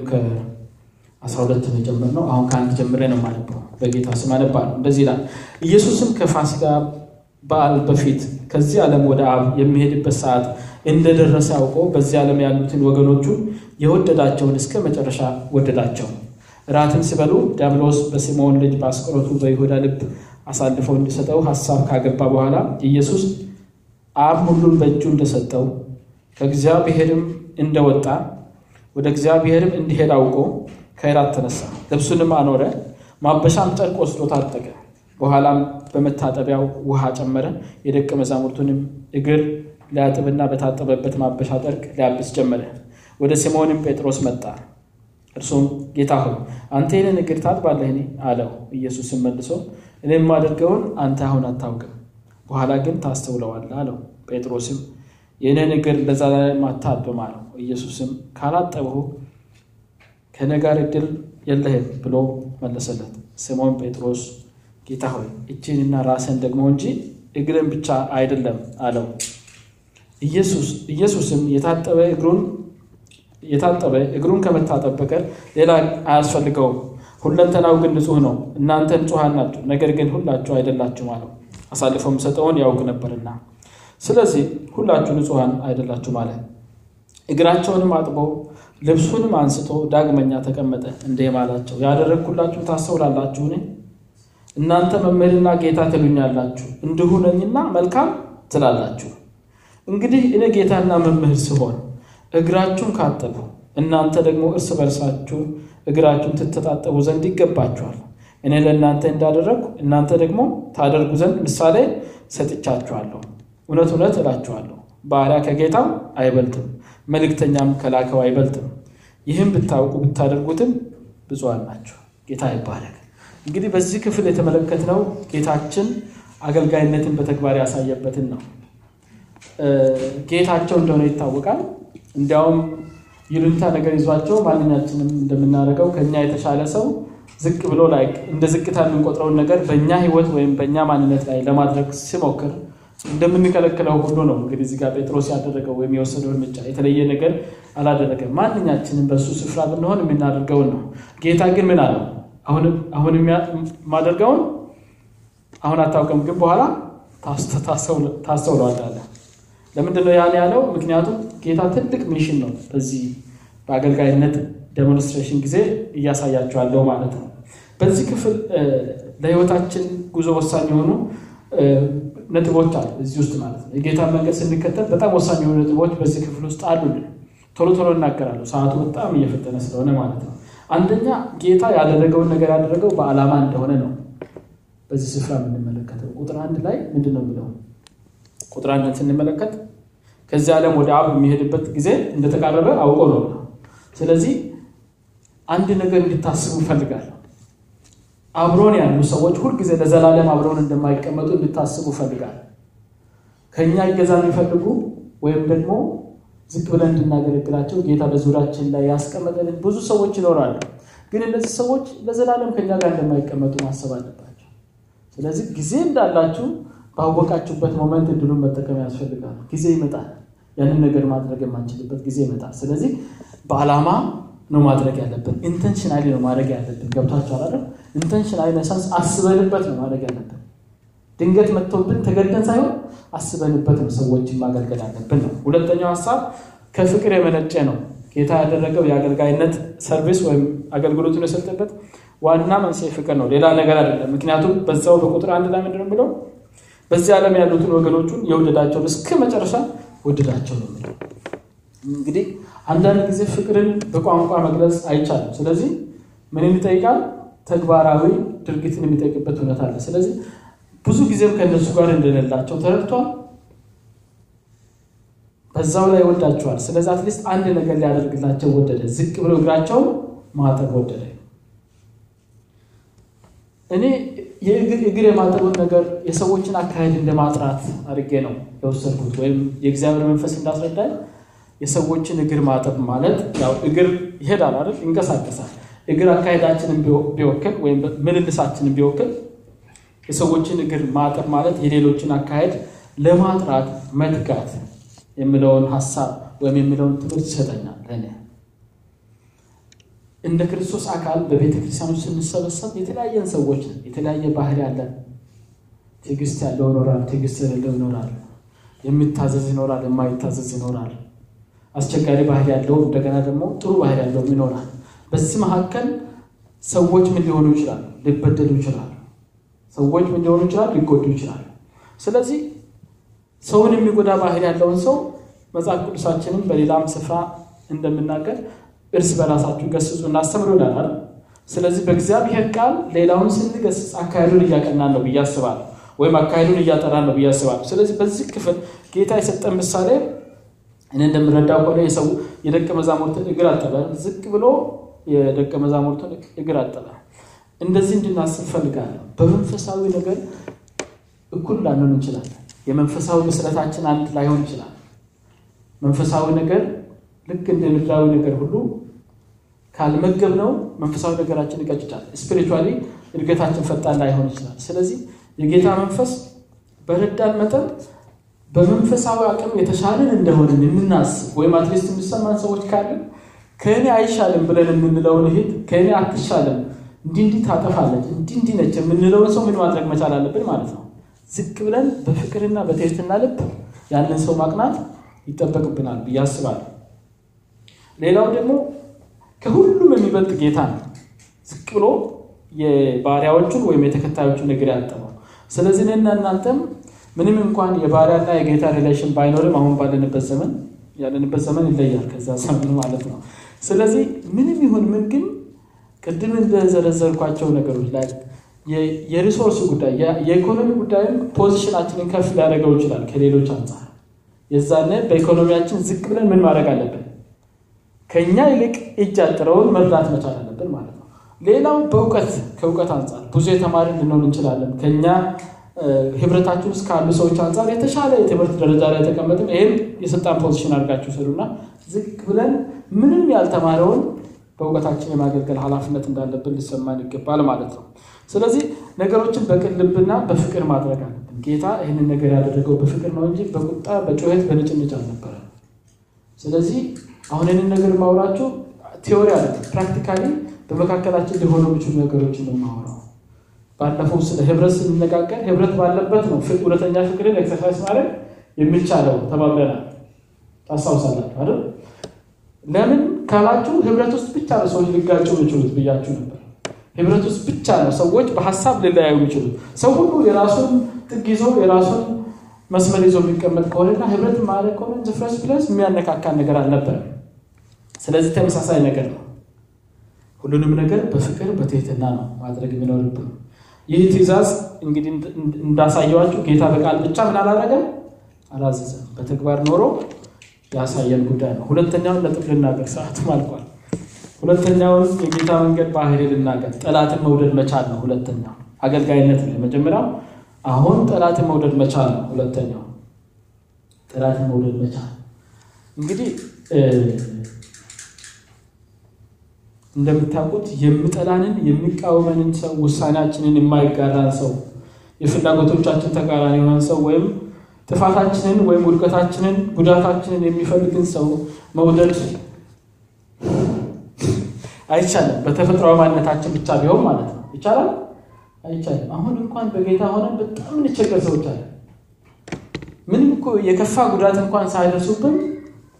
A: ከአስራ ሁለት ነው የጀመርነው። አሁን ከአንድ ጀምሬ ነው የማነበው። በጌታ ስም አነባለሁ። እንደዚህ ይላል። ኢየሱስም ከፋሲካ በዓል በፊት ከዚህ ዓለም ወደ አብ የሚሄድበት ሰዓት እንደደረሰ አውቆ በዚህ ዓለም ያሉትን ወገኖቹን የወደዳቸውን እስከ መጨረሻ ወደዳቸው። እራትን ሲበሉ ዲያብሎስ በስምዖን ልጅ በአስቆሮቱ በይሁዳ ልብ አሳልፎ እንዲሰጠው ሐሳብ ካገባ በኋላ ኢየሱስ አብ ሁሉን በእጁ እንደሰጠው ከእግዚአብሔርም እንደወጣ ወደ እግዚአብሔርም እንዲሄድ አውቆ ከእራት ተነሳ፣ ልብሱንም አኖረ፣ ማበሻም ጨርቅ ወስዶ ታጠቀ። በኋላም በመታጠቢያው ውሃ ጨመረ፣ የደቀ መዛሙርቱንም እግር ሊያጥብና በታጠበበት ማበሻ ጨርቅ ሊያብስ ጀመረ። ወደ ስምዖንም ጴጥሮስ መጣ። እርሱም ጌታ ሆይ አንተ የእኔን እግር ታጥባለህን? አለው። ኢየሱስም መልሶ እኔ የማደርገውን አንተ አሁን አታውቅም፣ በኋላ ግን ታስተውለዋለህ አለው። ጴጥሮስም የእኔን እግር ለዘላለም አታጥብም አለው። ኢየሱስም ካላጠብሁ ከእኔ ጋር ዕድል የለህም ብሎ መለሰለት። ስምዖን ጴጥሮስ ጌታ ሆይ እጅህንና ራስን ደግሞ እንጂ እግርን ብቻ አይደለም አለው። ኢየሱስም የታጠበ እግሩን የታጠበ እግሩን ከመታጠብ በቀር ሌላ አያስፈልገውም። ሁለንተናው ግን ንጹሕ ነው። እናንተ ንጹሐን ናችሁ፣ ነገር ግን ሁላችሁ አይደላችሁም አለው። አሳልፎ የሚሰጠውን ያውቅ ነበርና፣ ስለዚህ ሁላችሁ ንጹሐን አይደላችሁ ማለት። እግራቸውንም አጥቦ ልብሱንም አንስቶ ዳግመኛ ተቀመጠ፣ እንዲህም አላቸው፣ ያደረግሁላችሁ ታስተውላላችሁን? እናንተ መምህርና ጌታ ትሉኛላችሁ፣ እንዲሁ ነኝና መልካም ትላላችሁ። እንግዲህ እኔ ጌታና መምህር ስሆን እግራችሁን ካጠቡ እናንተ ደግሞ እርስ በርሳችሁ እግራችሁን ትተጣጠቡ ዘንድ ይገባችኋል። እኔ ለእናንተ እንዳደረግኩ እናንተ ደግሞ ታደርጉ ዘንድ ምሳሌ ሰጥቻችኋለሁ። እውነት እውነት እላችኋለሁ ባሪያ ከጌታው አይበልጥም፣ መልእክተኛም ከላከው አይበልጥም። ይህም ብታውቁ ብታደርጉትም ብፁዓን ናችሁ። ጌታ ይባረክ። እንግዲህ በዚህ ክፍል የተመለከትነው ጌታችን አገልጋይነትን በተግባር ያሳየበትን ነው። ጌታቸው እንደሆነ ይታወቃል። እንዲያውም ይሉኝታ ነገር ይዟቸው ማንኛችንም እንደምናደርገው ከኛ የተሻለ ሰው ዝቅ ብሎ ላይ እንደ ዝቅታ የምንቆጥረውን ነገር በእኛ ሕይወት ወይም በእኛ ማንነት ላይ ለማድረግ ሲሞክር እንደምንከለክለው ሁሉ ነው እንግዲህ እዚህ ጴጥሮስ ያደረገው ወይም የወሰደው እርምጃ የተለየ ነገር አላደረገም። ማንኛችንም በእሱ ስፍራ ብንሆን የምናደርገውን ነው። ጌታ ግን ምን አለው? አሁን የማደርገውን አሁን አታውቅም፣ ግን በኋላ ታስተውለዋለህ አለ። ለምንድን ያን ያለው? ምክንያቱም ጌታ ትልቅ mission ነው በዚህ በአገልጋይነት demonstration ጊዜ እያሳያቸው ያለው ማለት ነው። በዚህ ክፍል ለሕይወታችን ጉዞ ወሳኝ የሆኑ ነጥቦች አሉ እዚህ ውስጥ ማለት ነው። የጌታን መንገድ ስንከተል በጣም ወሳኝ የሆኑ ነጥቦች በዚህ ክፍል ውስጥ አሉልን። ቶሎ ቶሎ እናገራለሁ፣ ሰዓቱ በጣም እየፈጠነ ስለሆነ ማለት ነው። አንደኛ ጌታ ያደረገውን ነገር ያደረገው በዓላማ እንደሆነ ነው በዚህ ስፍራ የምንመለከተው። ቁጥር አንድ ላይ ምንድን ነው የሚለው? ቁጥር አንድን ስንመለከት ከዚህ ዓለም ወደ አብ የሚሄድበት ጊዜ እንደተቃረበ አውቆ ነው። ስለዚህ አንድ ነገር እንድታስቡ እፈልጋለሁ። አብሮን ያሉ ሰዎች ሁልጊዜ ለዘላለም አብረውን እንደማይቀመጡ እንድታስቡ እፈልጋለሁ። የእኛን እገዛ የሚፈልጉ ወይም ደግሞ ዝቅ ብለን እንድናገለግላቸው ጌታ በዙሪያችን ላይ ያስቀመጠልን ብዙ ሰዎች ይኖራሉ። ግን እነዚህ ሰዎች ለዘላለም ከእኛ ጋር እንደማይቀመጡ ማሰብ አለባችሁ። ስለዚህ ጊዜ እንዳላችሁ ባወቃችሁበት moment እድሉን መጠቀም ያስፈልጋል። ጊዜ ይመጣል። ያንን ነገር ማድረግ የማንችልበት ጊዜ ይመጣል። ስለዚህ በዓላማ ነው ማድረግ ያለብን። intentionally ነው ማድረግ ያለብን። ገብቷችኋል አይደል? intentionally in a sense አስበንበት ነው ማድረግ ያለብን። ድንገት መጥቶብን ተገደን ሳይሆን አስበንበት ነው ሰዎችን ማገልገል ያለብን ነው። ሁለተኛው ሀሳብ ከፍቅር የመነጨ ነው። ጌታ ያደረገው የአገልጋይነት ሰርቪስ ወይም አገልግሎቱን የሰጠበት ዋና መንስኤ ፍቅር ነው፣ ሌላ ነገር አይደለም። ምክንያቱም በዛው በቁጥር አንድ ላይ ምንድን የሚለው በዚህ ዓለም ያሉትን ወገኖቹን የወደዳቸውን እስከ መጨረሻ ወደዳቸው ነው እንግዲህ አንዳንድ ጊዜ ፍቅርን በቋንቋ መግለጽ አይቻልም። ስለዚህ ምንን ይጠይቃል? ተግባራዊ ድርጊትን የሚጠይቅበት እውነት አለ። ስለዚህ ብዙ ጊዜም ከእነሱ ጋር እንደሌላቸው ተረድቷል። በዛው ላይ ወዳቸዋል። ስለዚህ at least አንድ ነገር ሊያደርግላቸው ወደደ። ዝቅ ብሎ እግራቸውን ማጠብ ወደደ። እኔ የእግር የማጠቡን ነገር የሰዎችን አካሄድ እንደማጥራት አድርጌ ነው የወሰድኩት፣ ወይም የእግዚአብሔር መንፈስ እንዳስረዳኝ የሰዎችን እግር ማጠብ ማለት ያው እግር ይሄዳል አይደል? ይንቀሳቀሳል። እግር አካሄዳችንን ቢወክል ወይም ምልልሳችንን ቢወክል የሰዎችን እግር ማጠብ ማለት የሌሎችን አካሄድ ለማጥራት መትጋት የሚለውን ሀሳብ ወይም የሚለውን ትምህርት ይሰጠኛል ለእኔ እንደ ክርስቶስ አካል በቤተ ክርስቲያኖች ስንሰበሰብ የተለያየን ሰዎች የተለያየ ባህሪ ያለን፣ ትዕግስት ያለው ይኖራል፣ ትዕግስት የሌለው ይኖራል፣ የሚታዘዝ ይኖራል፣ የማይታዘዝ ይኖራል፣ አስቸጋሪ ባህሪ ያለው እንደገና ደግሞ ጥሩ ባህሪ ያለውም ይኖራል። በዚህ መካከል ሰዎች ምን ሊሆኑ ይችላሉ? ሊበደሉ ይችላሉ። ሰዎች ምን ሊሆኑ ይችላሉ? ሊጎዱ ይችላሉ። ስለዚህ ሰውን የሚጎዳ ባህሪ ያለውን ሰው መጽሐፍ ቅዱሳችንም በሌላም ስፍራ እንደምናገር እርስ በራሳችሁ ገስጹ እናስተምሩ ይላል። ስለዚህ በእግዚአብሔር ቃል ሌላውን ስንገስጽ አካሄዱን እያቀናን ነው ብዬ አስባለሁ፣ ወይም አካሄዱን እያጠራን ነው ብዬ አስባለሁ። ስለዚህ በዚህ ክፍል ጌታ የሰጠን ምሳሌ እኔ እንደምረዳው ከሆነ የሰው የደቀ መዛሙርትን እግር አጠበ፣ ዝቅ ብሎ የደቀ መዛሙርትን እግር አጠበ። እንደዚህ እንድናስብ ፈልጋለሁ። በመንፈሳዊ ነገር እኩል ላንሆን እንችላለን። የመንፈሳዊ ምስረታችን አንድ ላይሆን ይችላል። መንፈሳዊ ነገር ልክ እንደ ምድራዊ ነገር ሁሉ ካልመገብነው መንፈሳዊ ነገራችን ይቀጭጫል። spiritually እድገታችን ፈጣን ላይሆን ይችላል። ስለዚህ የጌታ መንፈስ በረዳን መጠን በመንፈሳዊ አቅም የተሻለን እንደሆንን የምናስብ ወይም at least የሚሰማን ሰዎች ካለን ከእኔ አይሻልም ብለን የምንለውን እህት ከእኔ አትሻልም፣ እንዲህ እንዲህ ታጠፋለች፣ እንዲህ እንዲህ ነች የምንለውን ሰው ምን ማድረግ መቻል አለብን ማለት ነው። ዝቅ ብለን በፍቅርና በትህትና ልብ ያንን ሰው ማቅናት ይጠበቅብናል ብዬ አስባለሁ። ሌላው ደግሞ ከሁሉም የሚበልጥ ጌታ ነው። ዝቅ ብሎ የባሪያዎቹን ወይም የተከታዮቹን እግር ያጠበው። ስለዚህ እናንተም ምንም እንኳን የባሪያና የጌታ relation ባይኖርም አሁን ባለንበት ዘመን ያለንበት ዘመን ይለያል ከዛ ዘመን ማለት ነው። ስለዚህ ምንም ይሁን ምን ግን ቅድም እንደዘረዘርኳቸው ነገሮች ላይ የ resource ጉዳይ የኢኮኖሚ ጉዳይም position ኣችንን ከፍ ሊያደርገው ይችላል ከሌሎች አንጻር። የዛኔ በኢኮኖሚያችን ዝቅ ብለን ምን ማድረግ አለብን? ከኛ ይልቅ እጅ ያጠረውን መርዳት መቻል አለብን ማለት ነው። ሌላው በእውቀት ከእውቀት አንጻር ብዙ የተማርን ልንሆን እንችላለን። ከኛ ህብረታችን ውስጥ ካሉ ሰዎች አንጻር የተሻለ የትምህርት ደረጃ ላይ የተቀመጥን ይህም የስልጣን position አድርጋችሁ ሳሉና ዝቅ ብለን ምንም ያልተማረውን በእውቀታችን የማገልገል ኃላፊነት እንዳለብን ሊሰማን ይገባል ማለት ነው። ስለዚህ ነገሮችን በቅን ልብና በፍቅር ማድረግ አለብን። ጌታ ይህንን ነገር ያደረገው በፍቅር ነው እንጂ በቁጣ በጩኸት በንጭንጭ አልነበረም። ስለዚህ አሁን ይህንን ነገር የማወራችሁ theory አለ፣ practically በመካከላችን ሊሆኑ የሚችሉ ነገሮችን ነው የማወራው። ባለፈው ስለ ህብረት ስንነጋገር ህብረት ባለበት ነው እውነተኛ ፍቅርን exercise ማድረግ የሚቻለው ተባብለናል። ታስታውሳላችሁ አይደል? ለምን ካላችሁ ህብረት ውስጥ ብቻ ነው ሰዎች ሊጋጩ የሚችሉት ብያችሁ ነበር። ህብረት ውስጥ ብቻ ነው ሰዎች በሀሳብ ሊለያዩ የሚችሉት። ሰው ሁሉ የራሱን ጥግ ይዞ የራሱን መስመር ይዞ የሚቀመጥ ከሆነና ህብረት ማለት ከሆነ ዝፍረስ ብለስ የሚያነካካን ነገር አልነበረም። ስለዚህ ተመሳሳይ ነገር ነው። ሁሉንም ነገር በፍቅር በትህትና ነው ማድረግ የሚኖርብን። ይህ ትእዛዝ እንግዲህ እንዳሳየዋችሁ ጌታ በቃል ብቻ ምን አላደረገም አላዘዘም። በተግባር ኖሮ ያሳየን ጉዳይ ነው። ሁለተኛውን ነጥብ ልናገር፣ ሰዓቱም አልቋል። ሁለተኛውን የጌታ መንገድ ባህሪ ልናገር፣ ጠላትን መውደድ መቻል ነው። ሁለተኛው አገልጋይነት ነው። የመጀመሪያው አሁን ጠላትን መውደድ መቻል ነው። ሁለተኛው ጠላትን መውደድ መቻል እንግዲህ እንደምታውቁት የሚጠላንን የሚቃወመንን ሰው ውሳኔያችንን የማይጋራን ሰው የፍላጎቶቻችን ተቃራኒ የሆነን ሰው ወይም ጥፋታችንን ወይም ውድቀታችንን ጉዳታችንን የሚፈልግን ሰው መውደድ አይቻልም። በተፈጥሯዊ ማንነታችን ብቻ ቢሆን ማለት ነው። ይቻላል? አይቻልም። አሁን እንኳን በጌታ ሆነን በጣም እንቸገር ሰዎች አለ። ምንም እኮ የከፋ ጉዳት እንኳን ሳይደርሱብን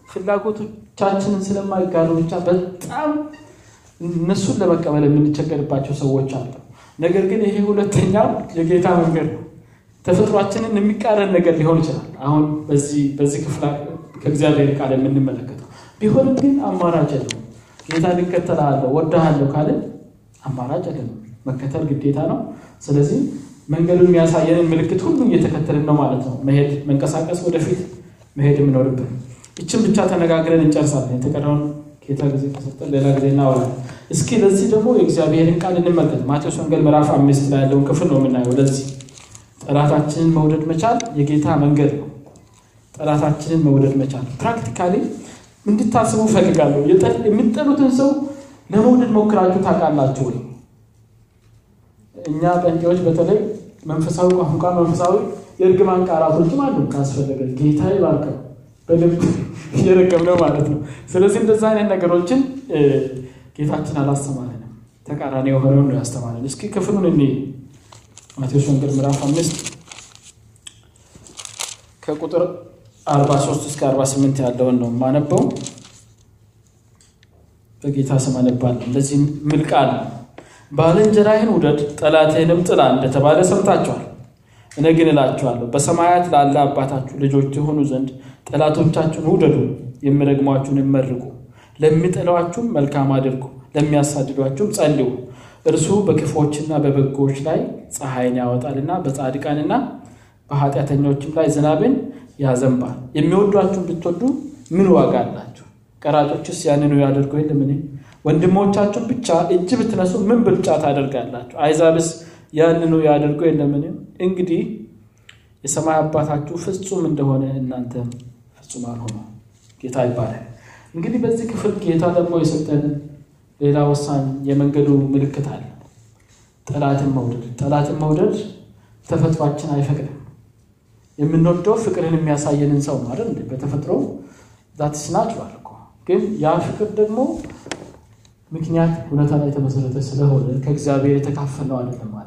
A: ፍላጎቶቻችንን ስለማይጋሩ ብቻ በጣም እነሱን ለመቀበል የምንቸገርባቸው ሰዎች አሉ። ነገር ግን ይሄ ሁለተኛው የጌታ መንገድ ነው። ተፈጥሯችንን የሚቃረን ነገር ሊሆን ይችላል። አሁን በዚህ ክፍል ከእግዚአብሔር ቃል የምንመለከተው ቢሆንም ግን አማራጭ የለውም። ጌታ ልከተልሃለሁ ወድሃለሁ ካልን አማራጭ የለንም። መከተል ግዴታ ነው። ስለዚህ መንገዱን የሚያሳየንን ምልክት ሁሉ እየተከተልን ነው ማለት ነው መሄድ መንቀሳቀስ፣ ወደፊት መሄድ የምኖርብን። ይችን ብቻ ተነጋግረን እንጨርሳለን። የተቀረውን ጌታ ጊዜ ከሰጠን ሌላ ጊዜ እናወራለን። እስኪ ለዚህ ደግሞ የእግዚአብሔርን ቃል እንመልከት። ማቴዎስ ወንጌል ምዕራፍ አምስት ላይ ያለውን ክፍል ነው የምናየው። ለዚህ ጠላታችንን መውደድ መቻል የጌታ መንገድ ነው። ጠላታችንን መውደድ መቻል practically እንድታስቡ ፈልጋለሁ። የምትጠሉትን ሰው ለመውደድ ሞክራችሁ ታውቃላችሁ ወይ? እኛ ጴንጤዎች በተለይ መንፈሳዊ ቋንቋ መንፈሳዊ የእርግማን ቃላቶችም አሉ። ካስፈለገ ጌታ ይባርከው በልብ እየረገምነው ማለት ነው። ስለዚህ እንደዛ አይነት ነገሮችን ጌታችን አላስተማረንም። ተቃራኒ የሆነውን ነው ያስተማረን። እስኪ ክፍሉን እኔ ማቴዎስ ወንጌል ምዕራፍ አምስት ከቁጥር 43 እስከ 48 ያለውን ነው የማነበው። በጌታ ስም አነባለሁ። እንደዚህ ቃል ባልንጀራህን ውደድ ጠላትህንም ጥላ እንደተባለ ሰምታችኋል። እኔ ግን እላችኋለሁ በሰማያት ላለ አባታችሁ ልጆች ትሆኑ ዘንድ ጠላቶቻችሁን ውደዱ፣ የሚረግሟችሁን መርቁ፣ ለሚጠሏችሁም መልካም አድርጉ፣ ለሚያሳድዷችሁም ጸልዩ። እርሱ በክፎችና በበጎዎች ላይ ፀሐይን ያወጣልና በጻድቃንና በኃጢአተኞችም ላይ ዝናብን ያዘንባል። የሚወዷችሁን ብትወዱ ምን ዋጋ አላችሁ? ቀራጮችስ ያንኑ ያደርጉ የለምን? ወንድሞቻችሁን ብቻ እጅ ብትነሱ ምን ብልጫ ታደርጋላችሁ? አይዛብስ ያንኑ ያደርጉ የለምን? እንግዲህ የሰማይ አባታችሁ ፍጹም እንደሆነ እናንተ ፍጹም አልሆኑ። ጌታ ይባላል። እንግዲህ በዚህ ክፍል ጌታ ደግሞ የሰጠን ሌላ ወሳኝ የመንገዱ ምልክት አለ። ጠላትን መውደድ። ጠላትን መውደድ ተፈጥሯችን አይፈቅድም። የምንወደው ፍቅርን የሚያሳየንን ሰው ነው አይደል? በተፈጥሮ ዛትስ እኮ ግን ያ ፍቅር ደግሞ ምክንያት እውነታ ላይ የተመሰረተ ስለሆነ ከእግዚአብሔር የተካፈልነው አይደለም ማለት ነው።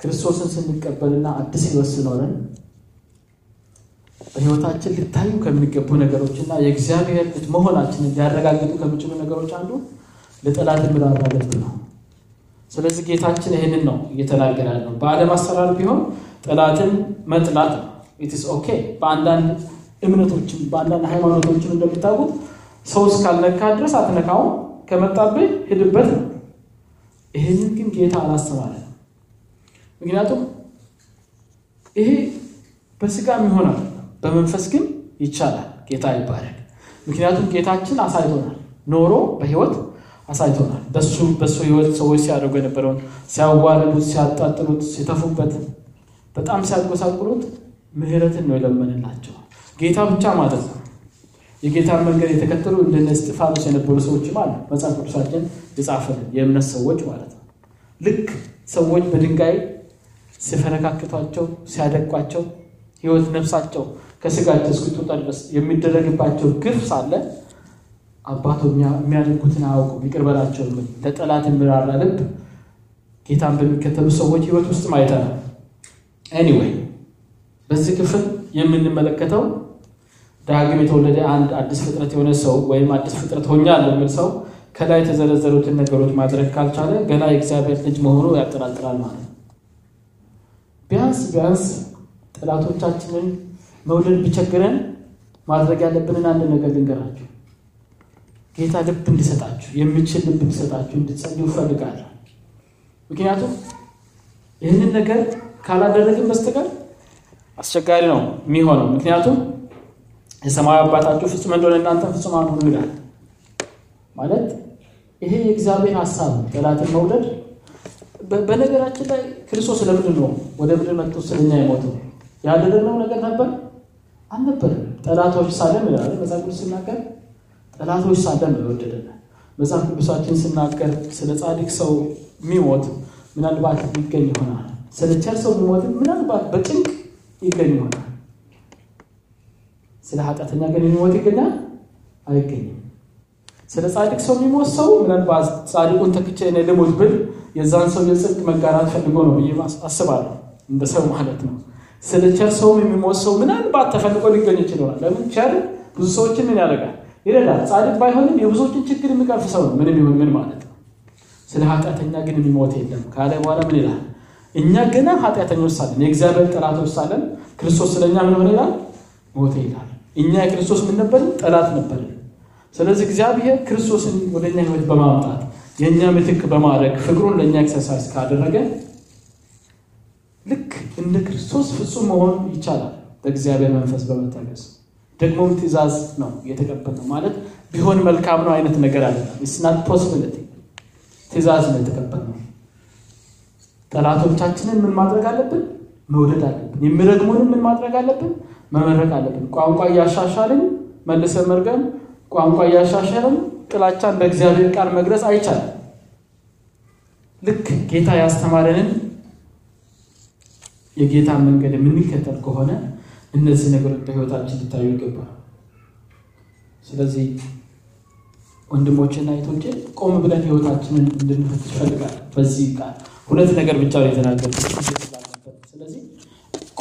A: ክርስቶስን ስንቀበልና አዲስ ሕይወት ስኖረን በሕይወታችን ሊታዩ ከሚገቡ ነገሮችና የእግዚአብሔር ልጅ መሆናችንን ሊያረጋግጡ ከሚችሉ ነገሮች አንዱ ለጠላት ልብ ነው። ስለዚህ ጌታችን ይህንን ነው እየተናገረ ያለው። በዓለም አሰራር ቢሆን ጠላትን መጥላት ነው። it's okay። በአንዳንድ እምነቶችም በአንዳንድ ሃይማኖቶችም እንደሚታወቁት ሰው እስካልነካ ድረስ አትነካውም፣ ከመጣብህ ሂድበት ነው። ይህንን ግን ጌታ አላስተማረንም። ምክንያቱም ይሄ በስጋም ይሆናል፣ በመንፈስ ግን ይቻላል። ጌታ ይባላል። ምክንያቱም ጌታችን አሳይቶናል፣ ኖሮ በህይወት አሳይቶናል። በሱ በሱ ህይወት ሰዎች ሲያደርጉ የነበረውን ሲያዋርዱት፣ ሲያጣጥሉት፣ ሲተፉበት፣ በጣም ሲያጎሳቁሉት ምህረትን ነው የለመንላቸው ጌታ ብቻ ማለት ነው። የጌታን መንገድ የተከተሉ እንደነ እስጢፋኖስ የነበሩ ሰዎችም አሉ። መጽሐፍ ቅዱሳችን የጻፈልን የእምነት ሰዎች ማለት ነው። ልክ ሰዎች በድንጋይ ሲፈነካክቷቸው፣ ሲያደቋቸው ህይወት ነፍሳቸው ከስጋቸው እስክትወጣ ድረስ የሚደረግባቸው ግፍ ሳለ አባቶ የሚያደርጉትን አያውቁም ይቅር በላቸው ለጠላት የሚራራ ልብ ጌታን በሚከተሉ ሰዎች ህይወት ውስጥ አይተናል። ኤኒዌይ በዚህ ክፍል የምንመለከተው ዳግም የተወለደ አንድ አዲስ ፍጥረት የሆነ ሰው ወይም አዲስ ፍጥረት ሆኛለሁ የሚል ሰው ከላይ የተዘረዘሩትን ነገሮች ማድረግ ካልቻለ ገና የእግዚአብሔር ልጅ መሆኑ ያጠራጥራል ማለት ነው። ቢያንስ ቢያንስ ጠላቶቻችንን መውደድ ቢቸግረን ማድረግ ያለብንን አንድ ነገር ልንገራችሁ። ጌታ ልብ እንዲሰጣችሁ የሚችል ልብ እንዲሰጣችሁ እንድትጸልዩ እፈልጋለሁ። ምክንያቱም ይህንን ነገር ካላደረግን በስተቀር አስቸጋሪ ነው የሚሆነው። ምክንያቱም የሰማያዊ አባታችሁ ፍጹም እንደሆነ እናንተ ፍጹማን ሁኑ ይላል። ማለት ይሄ የእግዚአብሔር ሀሳብ ጠላትን መውደድ። በነገራችን ላይ ክርስቶስ ለምንድን ነው ወደ ምድር መጥቶ ስለኛ የሞተው? ያደረግነው ነገር ነበር አልነበርም? ጠላቶች ሳለን ይላል መጽሐፍ ቅዱስ ሲናገር፣ ጠላቶች ሳለን ነው የወደደን። መጽሐፍ ቅዱሳችን ሲናገር ስለ ጻድቅ ሰው የሚሞት ምናልባት ይገኝ ይሆናል። ስለ ቸር ሰው የሚሞት ምናልባት በጭንቅ ይገኝ ይሆናል። ስለ ኃጢአተኛ ግን የሚሞት ይገኛል አይገኝም። ስለ ጻድቅ ሰው የሚሞት ሰው ምናልባት ጻድቁን ተክቼ እኔ ልሞት ብል የዛን ሰው የጽድቅ መጋራት ፈልጎ ነው ብዬ አስባለሁ፣ እንደ ሰው ማለት ነው። ስለ ቸር ሰውም የሚሞት ሰው ምናልባት ተፈልጎ ሊገኝ ይችላል። ለምን ቸር ብዙ ሰዎችን ምን ያደርጋል? ይረዳል። ጻድቅ ባይሆንም የብዙዎችን ችግር የሚቀርፍ ሰው ነው። ምንም ይሁን ምን ማለት ነው። ስለ ኃጢአተኛ ግን የሚሞት የለም ካለ በኋላ ምን ይላል? እኛ ገና ኃጢአተኞች ሳለን የእግዚአብሔር ጠላቶች ሳለን ክርስቶስ ስለኛ ምን ሆነ ይላል? ሞተ ይላል። እኛ የክርስቶስ ምን ነበርን? ጠላት ነበርን። ስለዚህ እግዚአብሔር ክርስቶስን ወደ እኛ ህይወት በማምጣት የእኛ ምትክ በማድረግ ፍቅሩን ለእኛ exercise ካደረገ ልክ እንደ ክርስቶስ ፍጹም መሆን ይቻላል። በእግዚአብሔር መንፈስ በመታገዝ ደግሞም ትእዛዝ ነው የተቀበልነው። ማለት ቢሆን መልካም ነው አይነት ነገር አለ። it's not possibility ትእዛዝ ነው የተቀበልነው። ጠላቶቻችንን ምን ማድረግ አለብን? መውደድ አለብን። የሚረግሙንም ምን ማድረግ አለብን? መመረቅ አለብን። ቋንቋ እያሻሻልን መልሰን መርገም፣ ቋንቋ እያሻሻልን ጥላቻን በእግዚአብሔር ቃል መግለጽ አይቻልም። ልክ ጌታ ያስተማረንን የጌታን መንገድ የምንከተል ከሆነ እነዚህ ነገሮች በህይወታችን ሊታዩ ይገባል። ስለዚህ ወንድሞችና እህቶቼ ቆም ብለን ህይወታችንን እንድንፈትሽ ይፈልጋል። በዚህ ቃል ሁለት ነገር ብቻ ነው ስለዚህ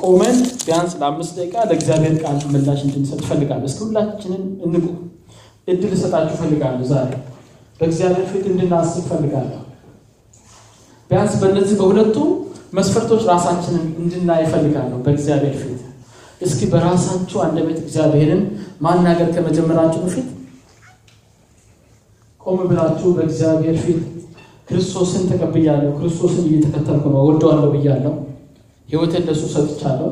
A: ቆመን ቢያንስ ለአምስት ደቂቃ ለእግዚአብሔር ቃል ምላሽ እንድንሰጥ እፈልጋለሁ። እስኪ ሁላችንን እንቁ። እድል እሰጣችሁ እፈልጋለሁ። ዛሬ በእግዚአብሔር ፊት እንድናስብ እፈልጋለሁ። ቢያንስ በእነዚህ በሁለቱ መስፈርቶች ራሳችንን እንድናይ እፈልጋለሁ። በእግዚአብሔር ፊት እስኪ በራሳችሁ አንደበት እግዚአብሔርን ማናገር ከመጀመራችሁ በፊት ቆም ብላችሁ በእግዚአብሔር ፊት ክርስቶስን ተቀብያለሁ፣ ክርስቶስን እየተከተልኩ ነው፣ ወደዋለሁ ብያለሁ፣ ህይወቴን ለሱ ሰጥቻለሁ።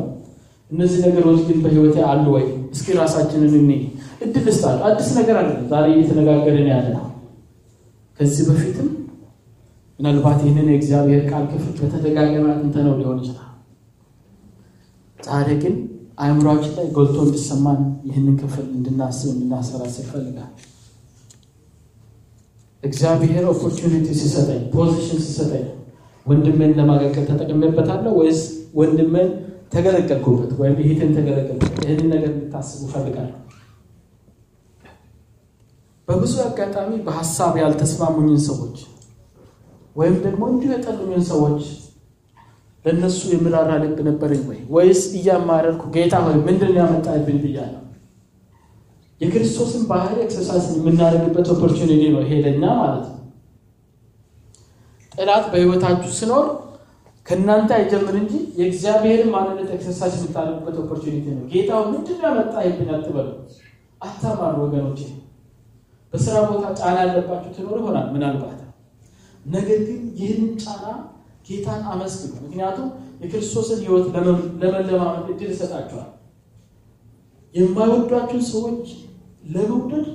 A: እነዚህ ነገሮች ግን በህይወቴ አሉ ወይ? እስኪ ራሳችንን እኔ እድል ስጣል። አዲስ ነገር አለ ዛሬ እየተነጋገርን ያለ ነው። ከዚህ በፊትም ምናልባት ይህንን የእግዚአብሔር ቃል ክፍል በተደጋጋሚ አጥንተነው ሊሆን ይችላል። ዛሬ ግን አእምሯችን ላይ ጎልቶ እንዲሰማን ይህንን ክፍል እንድናስብ እንድናሰላስል ይፈልጋል። እግዚአብሔር opportunity ሲሰጠኝ position ሲሰጠኝ ወንድሜን ለማገልገል ተጠቅሜበታለሁ ወይስ ወንድሜን ተገለገልኩበት ወይም እህቴን ተገለገልኩበት? ይህንን ነገር እንድታስቡ እፈልጋለሁ። በብዙ አጋጣሚ በሀሳብ ያልተስማሙኝን ሰዎች ወይም ደግሞ እንዲሁ የጠሉኝን ሰዎች ለእነሱ የምራራ ልብ ነበረኝ ወይ ወይስ እያማረርኩ ጌታ ሆይ ምንድን ነው ያመጣብኝ ብያለሁ? የክርስቶስን ባህሪ exercise የምናደርግበት opportunity ነው ይሄ ማለት ነው። ጠላት በህይወታችሁ ሲኖር ከእናንተ አይጀምር እንጂ የእግዚአብሔርን ማንነት exercise የምታደርጉበት opportunity ነው። ጌታ ምንድን ነው ያመጣብኝ አትበሉ፣ አታማሩ ወገኖቼ። በስራ ቦታ ጫና ያለባችሁ ትኖር ይሆናል ምናልባት ነገር ግን ይህንን ጫና ጌታን አመስግኑ። ምክንያቱም የክርስቶስን ህይወት ለመለማመድ እድል ይሰጣችኋል። የማይወዷችሁን ሰዎች ለመውደድ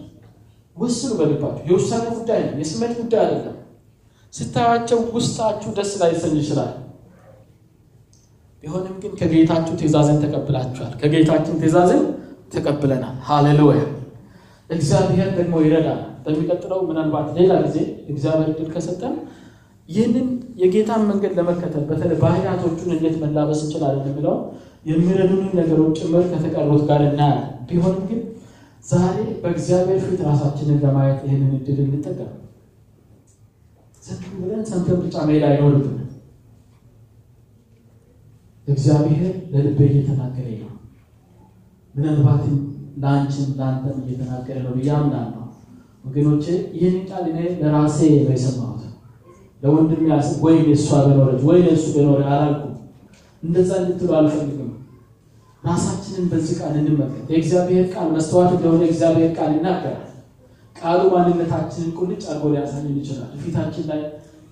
A: ወስኑ በልባችሁ። የውሳኔ ጉዳይ ነው፣ የስሜት ጉዳይ አይደለም። ስታያቸው ውስጣችሁ ደስ ላይሰኝ ይችላል። ቢሆንም ግን ከጌታችሁ ትእዛዝን ተቀብላችኋል። ከጌታችን ትእዛዝን ተቀብለናል። ሃሌሉያ። እግዚአብሔር ደግሞ ይረዳል። በሚቀጥለው ምናልባት ሌላ ጊዜ እግዚአብሔር ድል ከሰጠን ይህንን የጌታን መንገድ ለመከተል በተለይ ባህሪያቶቹን እንዴት መላበስ እንችላለን የሚለው የሚረዱንን ነገሮች ጭምር ከተቀሩት ጋር እናያለን። ቢሆንም ግን ዛሬ በእግዚአብሔር ፊት ራሳችንን ለማየት ይህንን እድል እንጠቀም። ዝም ብለን ሰምተን ብቻ መሄድ አይኖርብን። እግዚአብሔር ለልቤ እየተናገረ ነው። ምናልባትም ለአንቺም ለአንተም እየተናገረ ነው ብዬ አምናለሁ። ወገኖቼ ይህን ቃል እኔ ለራሴ ነው የሰማሁት። ለወንድም ያስ ወይ እሷ በኖረች ወይ እሱ በኖረ አላልኩም። እንደዛ እንድትሉ አልፈልግም። ራሳችንን በዚህ ቃል እንመልከት። የእግዚአብሔር ቃል መስተዋት እንደሆነ እግዚአብሔር ቃል ይናገራል። ቃሉ ማንነታችንን ቁልጭ አድርጎ ሊያሳየን ይችላል። ፊታችን ላይ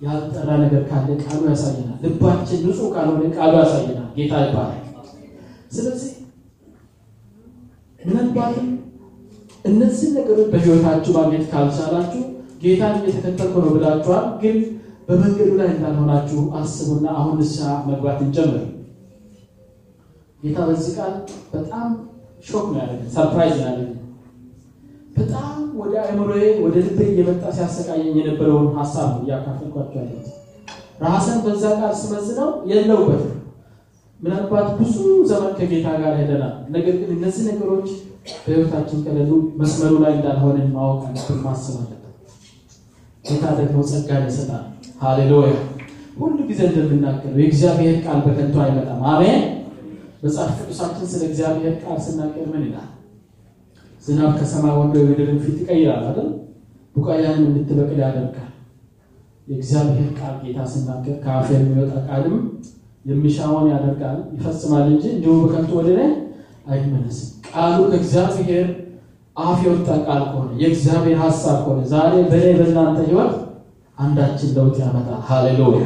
A: ያልጠራ ነገር ካለ ቃሉ ያሳየናል። ልባችን ንጹሕ ካልሆነ ቃሉ ያሳየናል። ጌታ ይባላል። ስለዚህ ምናልባትም እነዚህ ነገሮች በሕይወታችሁ ማግኘት ካልቻላችሁ ጌታን እየተከተልኩ ነው ብላችኋል፣ ግን በመንገዱ ላይ እንዳልሆናችሁ አስቡና አሁን ንስሐ መግባት እንጀምር። ጌታ በዚህ ቃል በጣም shock ነው ያደረገን፣ surprise ነው በጣም ወደ አእምሮዬ ወደ ልቤ እየመጣ ሲያሰቃየኝ የነበረውን ሀሳብ ነው እያካፈልኳችሁ ያለሁት። ራስን በዛ ቃል ስመዝነው የለውበትም። ምናልባት ብዙ ዘመን ከጌታ ጋር ሄደናል። ነገር ግን እነዚህ ነገሮች በሕይወታችን ከሌሉ መስመሩ ላይ እንዳልሆንን ማወቅ አለብን፣ ማሰብ አለብን። ጌታ ደግሞ ጸጋን ይሰጣል። ሃሌሉያ! ሁሉ ጊዜ እንደምናገረው የእግዚአብሔር ቃል በከንቱ አይመጣም። አሜን። መጽሐፍ ቅዱሳችን ስለ እግዚአብሔር ቃል ስናገር ምን ይላል? ዝናብ ከሰማይ ወርዶ የምድርን ፊት ይቀይራል አይደል? ቡቃያንም እንድትበቅል ያደርጋል። የእግዚአብሔር ቃል ጌታ ስናገር ከአፍ የሚወጣ ቃልም የሚሻውን ያደርጋል ይፈጽማል እንጂ እንዲሁ በከንቱ ወደ ላይ አይመለስም። ቃሉ ከእግዚአብሔር አፍ የወጣ ቃል ከሆነ የእግዚአብሔር ሀሳብ ከሆነ ዛሬ በእኔ በእናንተ ሕይወት አንዳችን ለውጥ ያመጣል። ሃሌሉያ!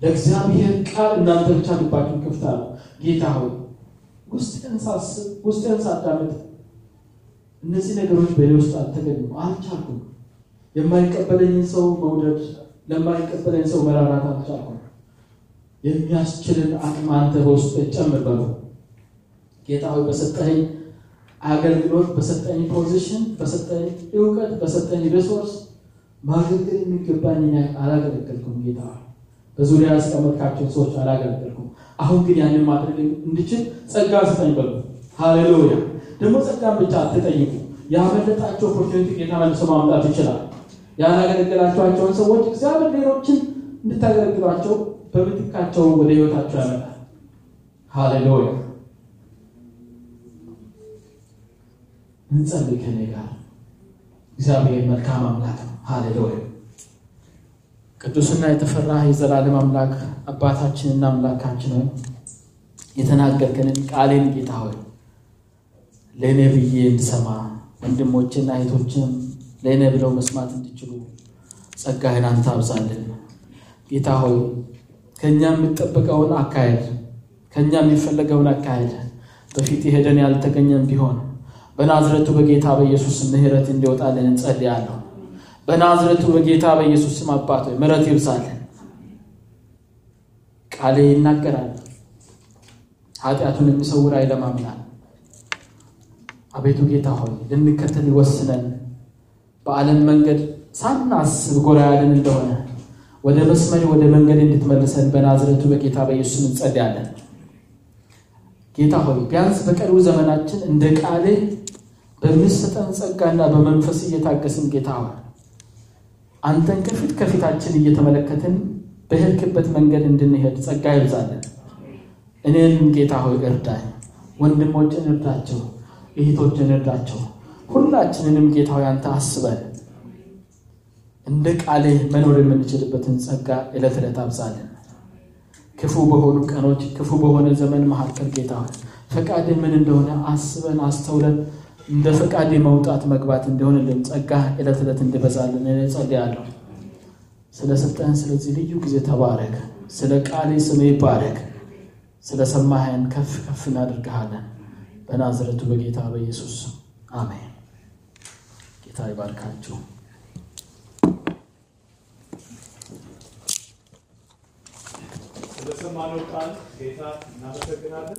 A: ለእግዚአብሔር ቃል እናንተ ብቻ ልባችሁን ክፍት አሉ። ጌታ ሆይ ውስጥህን ሳስብ ውስጤን ሳዳምጥ እነዚህ ነገሮች በእኔ ውስጥ አልተገኙም፣ አልቻልኩም። የማይቀበለኝን ሰው መውደድ፣ ለማይቀበለኝ ሰው መራራት አልቻልኩም። የሚያስችልን አቅም አንተ በውስጥ ጨምር በሉ። ጌታ ሆይ በሰጠኝ አገልግሎት፣ በሰጠኝ position፣ በሰጠኝ እውቀት፣ በሰጠኝ resource ማገልገል የሚገባኝ አላገለገልኩም። ጌታ በዙሪያ ያስቀመጥካቸውን ሰዎች አላገለገልኩም። አሁን ግን ያንን ማድረግ እንድችል ጸጋ ስጠኝ በሉ። ሃሌሉያ ደግሞ ጸጋን ብቻ አትጠይቁ። ያመለጣቸው ኦፖርቹኒቲ ጌታ መልሶ ማምጣት ይችላል። ያላገለገላቸዋቸውን ሰዎች እግዚአብሔር ሌሎችን እንድታገለግሏቸው በምትካቸው ወደ ህይወታቸው ያመጣል። ሃሌሉያ እንጸልይ ከኔ ጋር። እግዚአብሔር መልካም አምላክ ነው። ሃሌሉያ ቅዱስና የተፈራ የዘላለም አምላክ አባታችንና አምላካችን ሆይ የተናገርከንን ቃሌን ጌታ ሆይ ለእኔ ብዬ እንድሰማ ወንድሞችና እህቶችም ለእኔ ብለው መስማት እንዲችሉ ጸጋህን አንተ አብዛልን። ጌታ ሆይ ከእኛ የሚጠበቀውን አካሄድ ከእኛ የሚፈለገውን አካሄድ በፊት ሄደን ያልተገኘም ቢሆን በናዝረቱ በጌታ በኢየሱስ ምሕረት እንዲወጣልን እንጸልያለሁ። በናዝረቱ በጌታ በኢየሱስ ስም አባት ሆይ ምሕረት ይብዛልን። ቃሌ ይናገራል፣ ኃጢአቱን የሚሰውር አይለማምናል። አቤቱ ጌታ ሆይ ልንከተል ይወስነን በዓለም መንገድ ሳናስብ ጎራ ያለን እንደሆነ ወደ መስመር ወደ መንገድ እንድትመልሰን በናዝረቱ በጌታ በኢየሱስ እንጸልያለን። ጌታ ሆይ ቢያንስ በቀሪው ዘመናችን እንደ ቃሌ በሚሰጠን ጸጋና በመንፈስ እየታገስን ጌታ አንተን ከፊት ከፊታችን እየተመለከትን በሄድክበት መንገድ እንድንሄድ ጸጋ ይብዛለን። እኔን ጌታ ሆይ እርዳኝ፣ ወንድሞችን እርዳቸው፣ እህቶችን እርዳቸው። ሁላችንንም ጌታ ሆይ አንተ አስበን እንደ ቃሌ መኖር የምንችልበትን ጸጋ ዕለት ዕለት አብዛለን። ክፉ በሆኑ ቀኖች ክፉ በሆነ ዘመን መካከል ጌታ ፈቃድ ምን እንደሆነ አስበን አስተውለን እንደ ፈቃድ መውጣት መግባት እንዲሆንልን ጸጋ ዕለት ዕለት እንዲበዛልን እኔ ጸልያለሁ። ስለሰጠህን ስለዚህ ልዩ ጊዜ ተባረክ። ስለ ቃሌ ስም ይባረክ። ስለ ሰማህን ከፍ ከፍ እናደርግሃለን። በናዝረቱ በጌታ በኢየሱስ አሜን። ጌታ ይባርካችሁ።
B: ስለሰማነው ቃል ጌታ እናመሰግናለን።